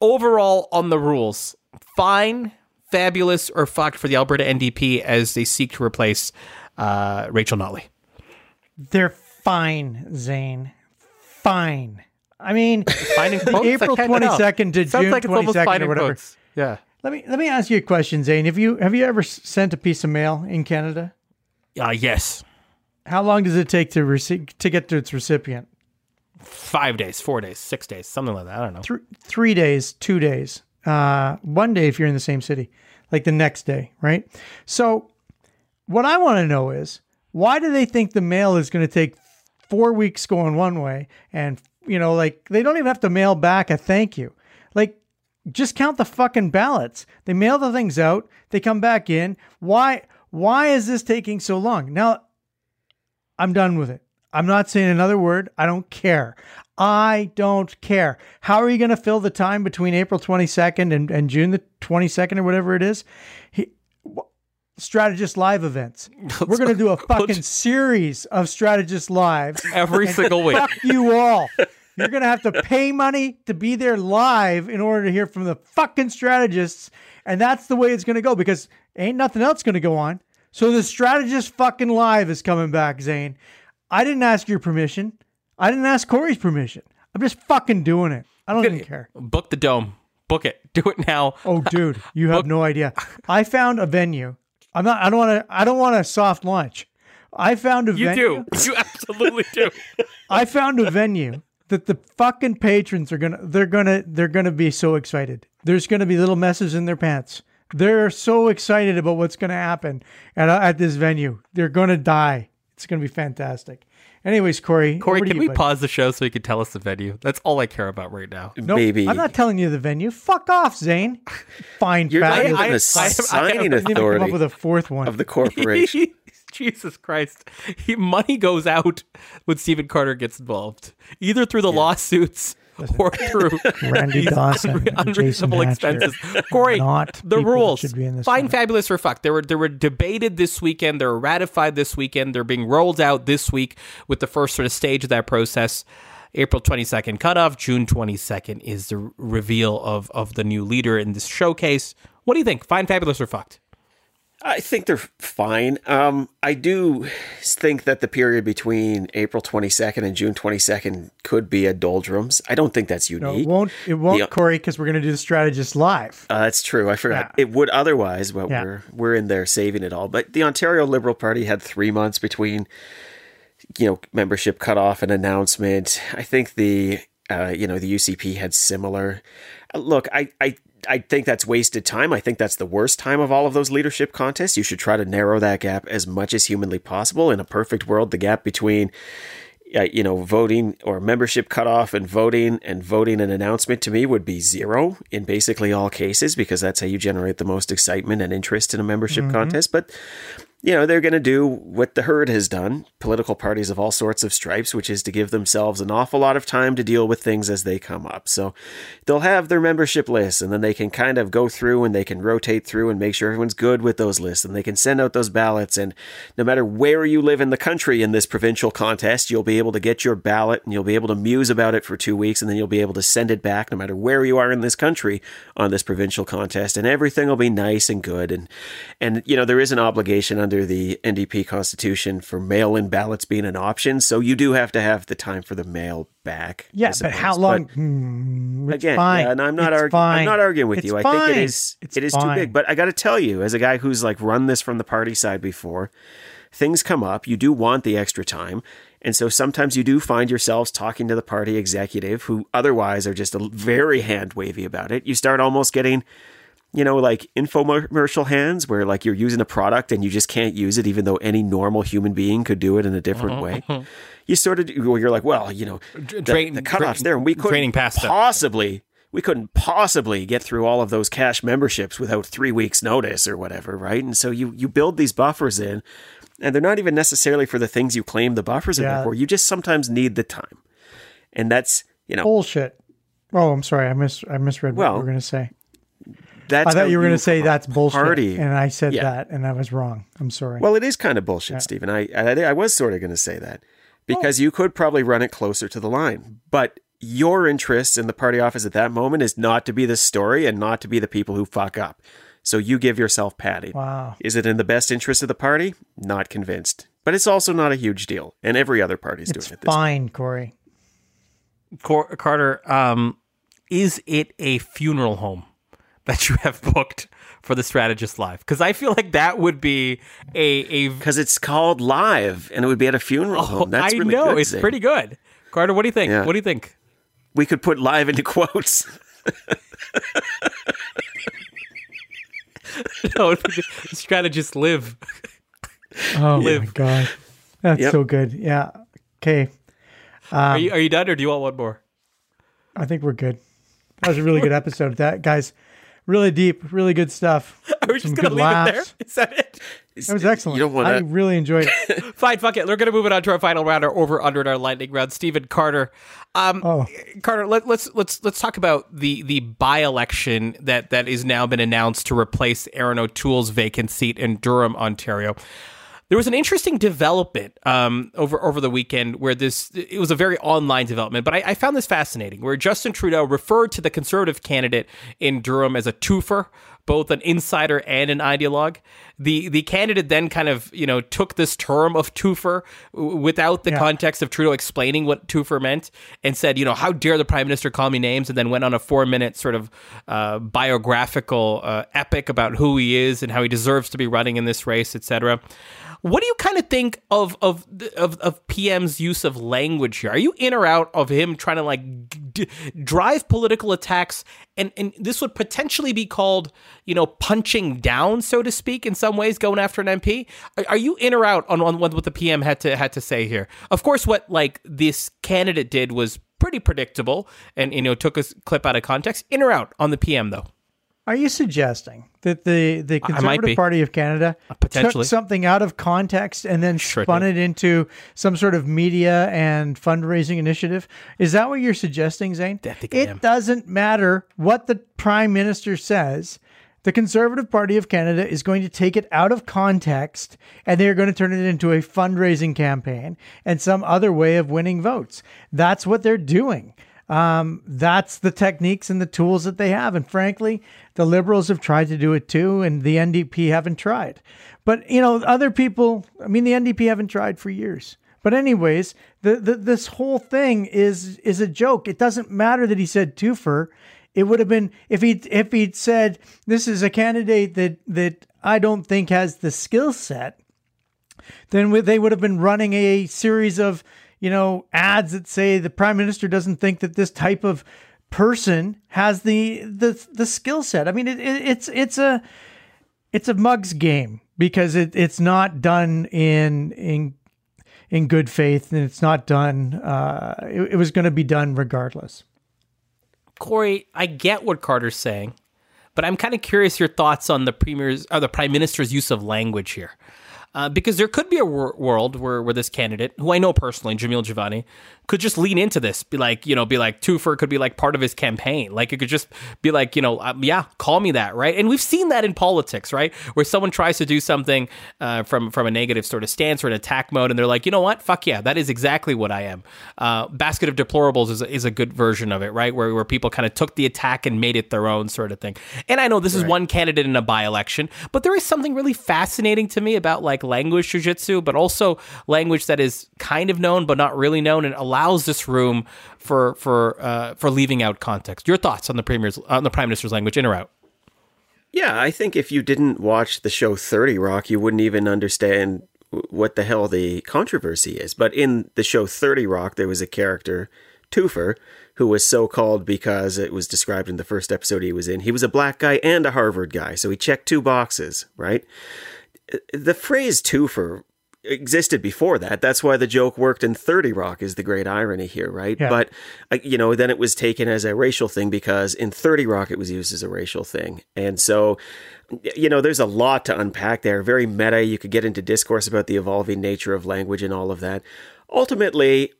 A: overall on the rules, fine, fabulous, or fucked for the Alberta NDP as they seek to replace uh, Rachel Notley?
B: They're fine, Zain. Fine. I mean, April twenty second to June like twenty second or whatever. Quotes.
A: Yeah.
B: Let me let me ask you a question, Zain. Have you have you ever sent a piece of mail in Canada?
A: Uh, yes.
B: How long does it take to receive to get to its recipient?
A: Five days, four days, six days, something like that. I don't know.
B: Three, three days, two days, uh, one day if you're in the same city, like the next day, right? So, what I want to know is why do they think the mail is going to take four weeks going one way and you know like they don't even have to mail back a thank you. Like just count the fucking ballots. They mail the things out. They come back in. Why why is this taking so long? Now i'm done with it. I'm not saying another word. I don't care. I don't care. How are you going to fill the time between april 22nd and, and june the 22nd or whatever it is? He, strategist live events. We're going to do a fucking series of strategist lives
A: every single week.
B: Fuck you all. You're going to have to pay money to be there live in order to hear from the fucking strategists. And that's the way it's going to go because ain't nothing else going to go on. So the strategist fucking live is coming back, Zain. I didn't ask your permission. I didn't ask Corey's permission. I'm just fucking doing it. I don't even care.
A: Book the dome. Book it. Do it now.
B: Oh, dude, you have no idea. I found a venue. I'm not. I don't want to. I don't want a soft launch. I found a
A: You
B: venue.
A: do. You absolutely do.
B: I found a venue that the fucking patrons are gonna. They're gonna. They're gonna be so excited. There's gonna be little messes in their pants. They're so excited about what's gonna happen at at this venue. They're gonna die. It's gonna be fantastic. Anyways, Corey.
A: Corey, can
B: you,
A: we
B: buddy.
A: pause the show so you can tell us the venue? That's all I care about right now.
B: Nope,
C: Maybe
B: I'm not telling you the venue. Fuck off, Zain. Fine,
C: you're not even
A: I- I-
C: the
A: I-
C: signing
A: I- I
B: Didn't even come up with a fourth one.
C: of the corporation.
A: Jesus Christ. He, money goes out when Stephen Carter gets involved, either through the lawsuits or through
B: Randy Dawson
A: unre- unreasonable expenses. Corey,
B: Not
A: the rules.
B: should be in this
A: Fine,
B: one.
A: fabulous, or fuck. They were they were debated this weekend. They were ratified this weekend. They're being rolled out this week with the first sort of stage of that process. April 22nd cutoff. June 22nd is the reveal of of the new leader in this showcase. What do you think? Fine, fabulous, or fucked?
C: I think they're fine. Um, I do think that the period between April 22nd and June 22nd could be a doldrums. I don't think that's
B: No,
C: unique.
B: it won't. It won't,
C: Yeah.
B: Corey, because we're going to do the strategist live.
C: Uh, that's true. I forgot.
B: Yeah.
C: It would otherwise, but
B: Yeah.
C: we're we're in there saving it all. But the Ontario Liberal Party had three months between, you know, membership cutoff and announcement. I think the uh, you know the UCP had similar. Look, I I. I think that's wasted time. I think that's the worst time of all of those leadership contests. You should try to narrow that gap as much as humanly possible. In a perfect world, the gap between uh, you know, voting or membership cutoff and voting and voting and announcement to me would be zero in basically all cases because that's how you generate the most excitement and interest in a membership contest. But you know, they're going to do what the herd has done, political parties of all sorts of stripes, which is to give themselves an awful lot of time to deal with things as they come up. So they'll have their membership lists and then they can kind of go through and they can rotate through and make sure everyone's good with those lists and they can send out those ballots. And no matter where you live in the country in this provincial contest, you'll be able to get your ballot and you'll be able to muse about it for two weeks and then you'll be able to send it back no matter where you are in this country on this provincial contest and everything will be nice and good. And, and, you know, there is an obligation under the NDP constitution for mail in ballots being an option. So you do have to have the time for the mail back.
B: Yeah, but how long?
C: But-
B: Hmm,
C: again,
B: fine.
C: yeah, and I'm not
B: fine.
C: I'm not arguing with
B: It's
C: you. I think it is.
B: It's
C: it is too big. But I got to tell you, as a guy who's like run this from the party side before, things come up. You do want the extra time, and so sometimes you do find yourselves talking to the party executive who otherwise are just very hand wavy about it. You start almost getting. You know, like infomercial hands where like you're using a product and you just can't use it, even though any normal human being could do it in a different mm-hmm, way. Mm-hmm. You sort of, you're like, well, you know, the,
A: drain-
C: the cutoff's there, and we
A: draining
C: couldn't
A: past them.
C: possibly we couldn't possibly get through all of those cash memberships without three weeks notice or whatever right and so you you build these buffers in and they're not even necessarily for the things you claim the buffers are
B: Yeah.
C: there for you just sometimes need the time and that's you know
B: bullshit. Oh, I'm sorry. I mis I misread what
C: Well,
B: you were going to say.
C: That's
B: I thought
C: how
B: you were going to say that's bullshit,
C: party.
B: and I said
C: Yeah.
B: that, and I was wrong. I'm sorry.
C: well it is kind of bullshit stephen I, I i was sort of going to say that because you could probably run it closer to the line but your interest in the party office at that moment is not to be the story and not to be the people who fuck up so you give yourself padding
B: wow.
C: Is it in the best interest of the party? Not convinced. But it's also not a huge deal, and every other party's
B: It's
C: doing it. This way.
B: fine, Corey.
A: Cor- Carter, um, is it a funeral home that you have booked for the Strategist Live? Because I feel like that would be a a.
C: Because it's called live, and it would be at a funeral home. That's
A: I
C: really
A: know
C: good,
A: it's
C: Zain.
A: pretty good. Carter, what do you think?
C: Yeah.
A: What do you think?
C: We could put live into quotes.
A: no, Strategist Live.
B: Oh my
A: Live.
B: god, that's
C: Yep.
B: so good. Yeah. Okay.
A: are
B: Um,
A: you are you done, or do you want one more?
B: I think we're good. That was a really good episode. That guys, really deep, really good stuff.
A: Are we
B: Some
A: just gonna
B: good
A: leave it there? Is that it?
B: That was excellent.
C: You don't want
B: I really enjoyed it.
A: Fine, fuck it. We're gonna move it on to our final round, our over under in our lightning round. Stephen Carter, um,
B: Oh.
A: Carter, let, let's let's let's talk about the the by election that that is now been announced to replace Erin O'Toole's vacant seat in Durham, Ontario. There was an interesting development um, over over the weekend where this it was a very online development, but I, I found this fascinating. Where Justin Trudeau referred to the Conservative candidate in Durham as a twofer, both an insider and an ideologue. The the candidate then kind of you know took this term of twofer without the
B: Yeah.
A: context of Trudeau explaining what twofer meant and said you know how dare the prime minister call me names and then went on a four minute sort of uh, biographical uh, epic about who he is and how he deserves to be running in this race, etc. What do you kind of think of of of, of PM's use of language here? Are you in or out of him trying to like d- drive political attacks, and and this would potentially be called you know punching down, so to speak, in some ways, going after an MP? Are, you in or out on, on what the PM had to had to say here? Of course, what like this candidate did was pretty predictable, and you know took a clip out of context. In or out on the PM though?
B: Are you suggesting that the, the.
A: Uh,
B: Conservative Party of Canada
A: potentially.
B: took something out of context and then
A: Sure
B: spun
A: did.
B: it into some sort of media and fundraising initiative? Is that what you're suggesting, Zain?
A: I think I
B: it doesn't matter what the Prime Minister says. The Conservative Party of Canada is going to take it out of context and they're going to turn it into a fundraising campaign and some other way of winning votes. That's what they're doing. Um, that's the techniques and the tools that they have. And frankly, the liberals have tried to do it too, and the NDP haven't tried. But you know, other people. I mean, the NDP haven't tried for years. But anyways, the, the this whole thing is is a joke. It doesn't matter that he said twofer. It would have been if he if he'd said this is a candidate that that I don't think has the skill set then they would have been running a series of you know ads that say the prime minister doesn't think that this type of person has the the the skill set. I mean, it, it, it's it's a it's a mugs game because it, it's not done in in in good faith and it's not done. Uh, it, it was going to be done regardless.
A: Corey, I get what Carter's saying, but I'm kind of curious your thoughts on the premier's or the prime minister's use of language here. Uh, because there could be a wor- world where, where this candidate, who I know personally, Jamil Jivani, could just lean into this, be like, you know, be like, Twofer could be like part of his campaign. Like, it could just be like, you know, um, yeah, call me that, right? And we've seen that in politics, right? Where someone tries to do something uh, from from a negative sort of stance or an attack mode, and they're like, you know what, fuck yeah, that is exactly what I am. Uh, Basket of deplorables is a, is a good version of it, right? Where where people kind of took the attack and made it their own sort of thing. And I know this is one candidate in a by election, but there is something really fascinating to me about like language jujitsu, but also language that is kind of known but not really known, and allows this room for for uh, for leaving out context. Your thoughts on the premier's on the prime minister's language, in or out?
C: Yeah, I think if you didn't watch the show 30 Rock, you wouldn't even understand what the hell the controversy is. But in the show 30 Rock, there was a character, Twofer, who was so called because it was described in the first episode he was in. He was a black guy and a Harvard guy, so he checked two boxes, right? The phrase Twofer existed before that. That's why the joke worked in 30 Rock is the great irony here, right?
B: Yeah.
C: But uh, you know, then it was taken as a racial thing because in 30 Rock it was used as a racial thing. And so you know, there's a lot to unpack there. Very meta. You could get into discourse about the evolving nature of language and all of that. Ultimately,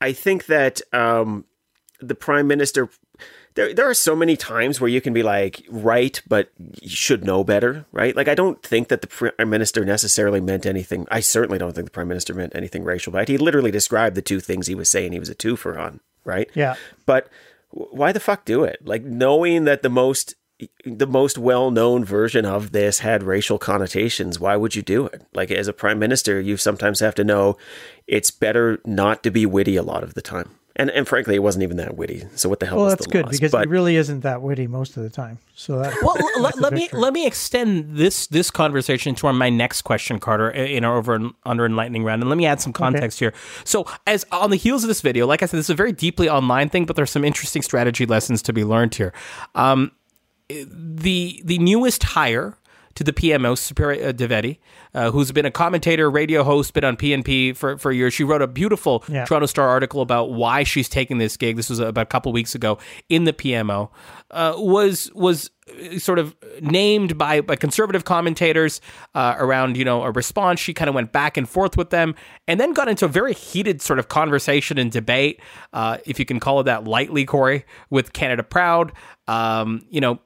C: I think that um, the prime minister there there are so many times where you can be like right but you should know better right? Like i don't think that the prime minister necessarily meant anything. I certainly don't think the prime minister meant anything racial but he literally described the two things he was saying he was a twofer on right?
B: Yeah.
C: but why the fuck do it? Like knowing that the most the most well-known version of this had racial connotations why would you do it? Like as a prime minister you sometimes have to know it's better not to be witty a lot of the time and and frankly it wasn't even that witty so what the hell
B: Well,
C: was
B: that's
C: the
B: good
C: loss?
B: because
C: but
B: it really isn't that witty most of the time. So that
A: Well, l-
B: that's
A: let me let me extend this this conversation to our, my next question, Carter, in our over and under enlightening round, and let me add some context here. So, as on the heels of this video, like I said, this is a very deeply online thing, but there's some interesting strategy lessons to be learned here. Um, the the newest hire to the PMO, Supriya uh, Dwivedi, uh, who's been a commentator, radio host, been on PNP for, for years. She wrote a beautiful
B: Yeah.
A: Toronto Star article about why she's taking this gig. This was about a couple weeks ago in the PMO. Uh, was was uh, sort of named by, by conservative commentators uh, around you know a response. She kind of went back and forth with them, and then got into a very heated sort of conversation and debate, uh, if you can call it that lightly, Corey, with Canada Proud. Um, you know,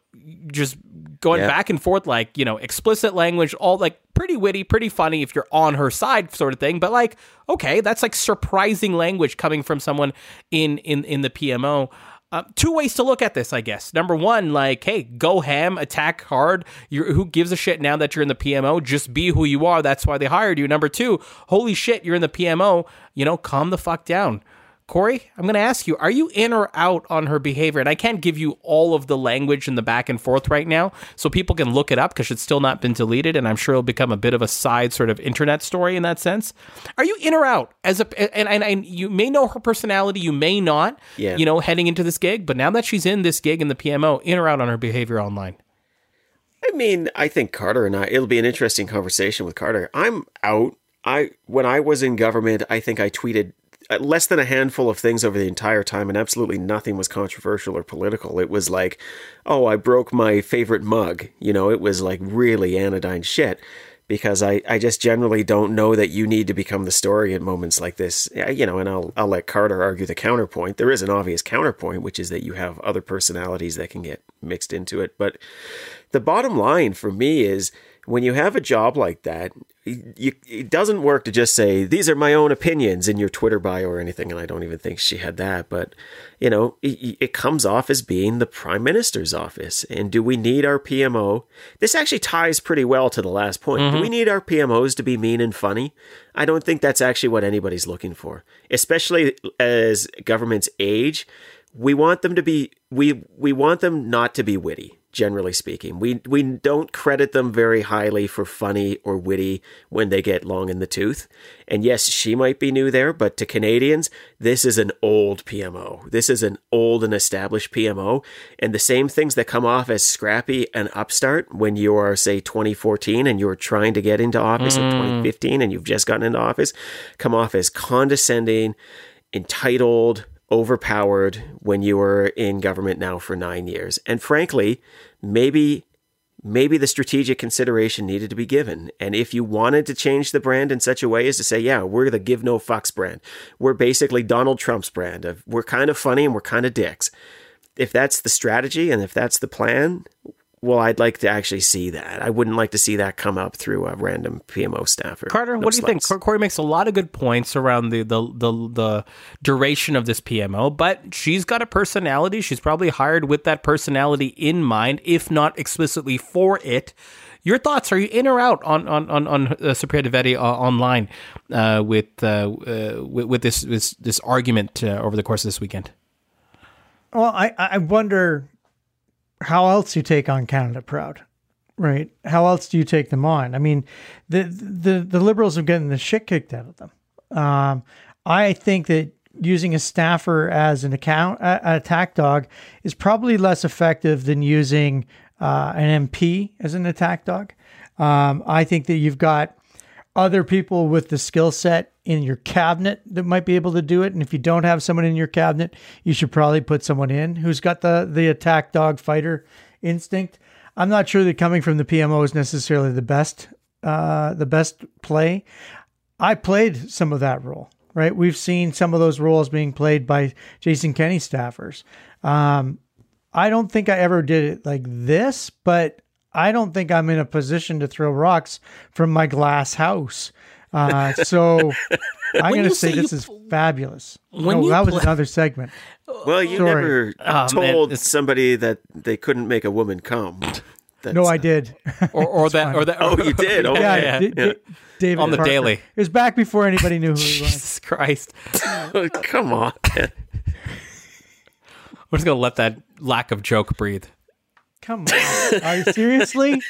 A: just going
C: Yeah.
A: back and forth like you know explicit language all like pretty witty pretty funny if you're on her side sort of thing but like okay that's like surprising language coming from someone in in in the pmo Uh, two ways to look at this, I guess. Number one, like, hey, go ham, attack hard. You're, who gives a shit now that you're in the PMO? Just be who you are. That's why they hired you. Number two, holy shit, you're in the PMO. You know, calm the fuck down. Corey, I'm going to ask you, are you in or out on her behavior? And I can't give you all of the language and the back and forth right now, so people can look it up because it's still not been deleted, and I'm sure it'll become a bit of a side sort of internet story in that sense. Are you in or out? As a and, and, and you may know her personality, you may not,
C: Yeah.
A: you know, heading into this gig, but now that she's in this gig in the PMO, in or out on her behavior online?
C: I mean, I think Carter and I, it'll be an interesting conversation with Carter. I'm out. I when I was in government, I think I tweeted Uh, less than a handful of things over the entire time, and absolutely nothing was controversial or political. It was like, oh, I broke my favorite mug. You know, it was like really anodyne shit. Because I, I just generally don't know that you need to become the story at moments like this. You know, and I'll I'll let Carter argue the counterpoint. There is an obvious counterpoint, which is that you have other personalities that can get mixed into it. But the bottom line for me is when you have a job like that, it doesn't work to just say, these are my own opinions in your Twitter bio or anything. And I don't even think she had that. But, you know, it, it comes off as being the prime minister's office. And do we need our PMO? This actually ties pretty well to the last point. Do we mm-hmm. need our PMOs to be mean and funny? I don't think that's actually what anybody's looking for, especially as governments age we want them to be we we want them not to be witty generally speaking. We we don't credit them very highly for funny or witty when they get long in the tooth. And yes she might be new there but to canadians this is an old pmo this is an old and established pmo and the same things that come off as scrappy and upstart when you are say 2014 and you're trying to get into office in mm. 2015 and you've just gotten into office come off as condescending entitled overpowered when you were in government now for nine years. And frankly, maybe maybe the strategic consideration needed to be given. And if you wanted to change the brand in such a way as to say, yeah, we're the give no fucks brand. We're basically Donald Trump's brand of we're kind of funny and we're kind of dicks. If that's the strategy and if that's the plan, well, I'd like to actually see that. I wouldn't like to see that come up through a random PMO staffer.
A: Carter,
C: No
A: what do you think?
C: sluts.
A: Cor- Corey makes a lot of good points around the, the the the duration of this PMO, but she's got a personality. She's probably hired with that personality in mind, if not explicitly for it. Your thoughts? Are you in or out on on on, on uh, Supriya Dwivedi uh, online uh, with, uh, uh, with with this this this argument uh, over the course of this weekend?
B: Well, I, I wonder how else do you take on Canada Proud, right? How else do you take them on? I mean, the the the Liberals are getting the shit kicked out of them. Um, I think that using a staffer as an account a, attack dog is probably less effective than using uh, an MP as an attack dog. Um, I think that you've got other people with the skill set in your cabinet that might be able to do it. And if you don't have someone in your cabinet, you should probably put someone in who's got the the attack dog fighter instinct. I'm not sure that coming from the PMO is necessarily the best uh, the best play. I played some of that role, right? We've seen some of those roles being played by Jason Kenney staffers. Um, I don't think I ever did it like this, but I don't think I'm in a position to throw rocks from my glass house. Uh, so I'm going to say
A: say
B: this
A: you
B: is fabulous.
A: When
B: no,
A: you
B: that was another segment.
C: Well, you
B: Sorry.
C: never
A: Oh,
C: told
A: it's-
C: somebody that they couldn't make a woman come. That's,
B: No, I did.
A: Or or that or that?
C: Oh, you did? Oh,
B: yeah,
A: yeah.
B: D- D- David
A: On the
B: Parker.
A: daily.
B: It was back before anybody knew who he was.
A: Jesus Christ!
C: come on.
A: We're just gonna let that lack of joke breathe.
B: Come on, are you seriously?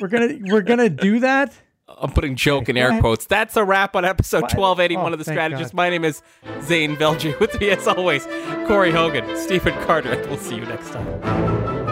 B: We're gonna we're gonna do that.
A: I'm putting joke in air quotes. That's a wrap on episode 1281
B: Oh,
A: of The Strategist.
B: God.
A: My name is Zain Velji. With me, as always, Corey Hogan, Stephen Carter. We'll see you next time.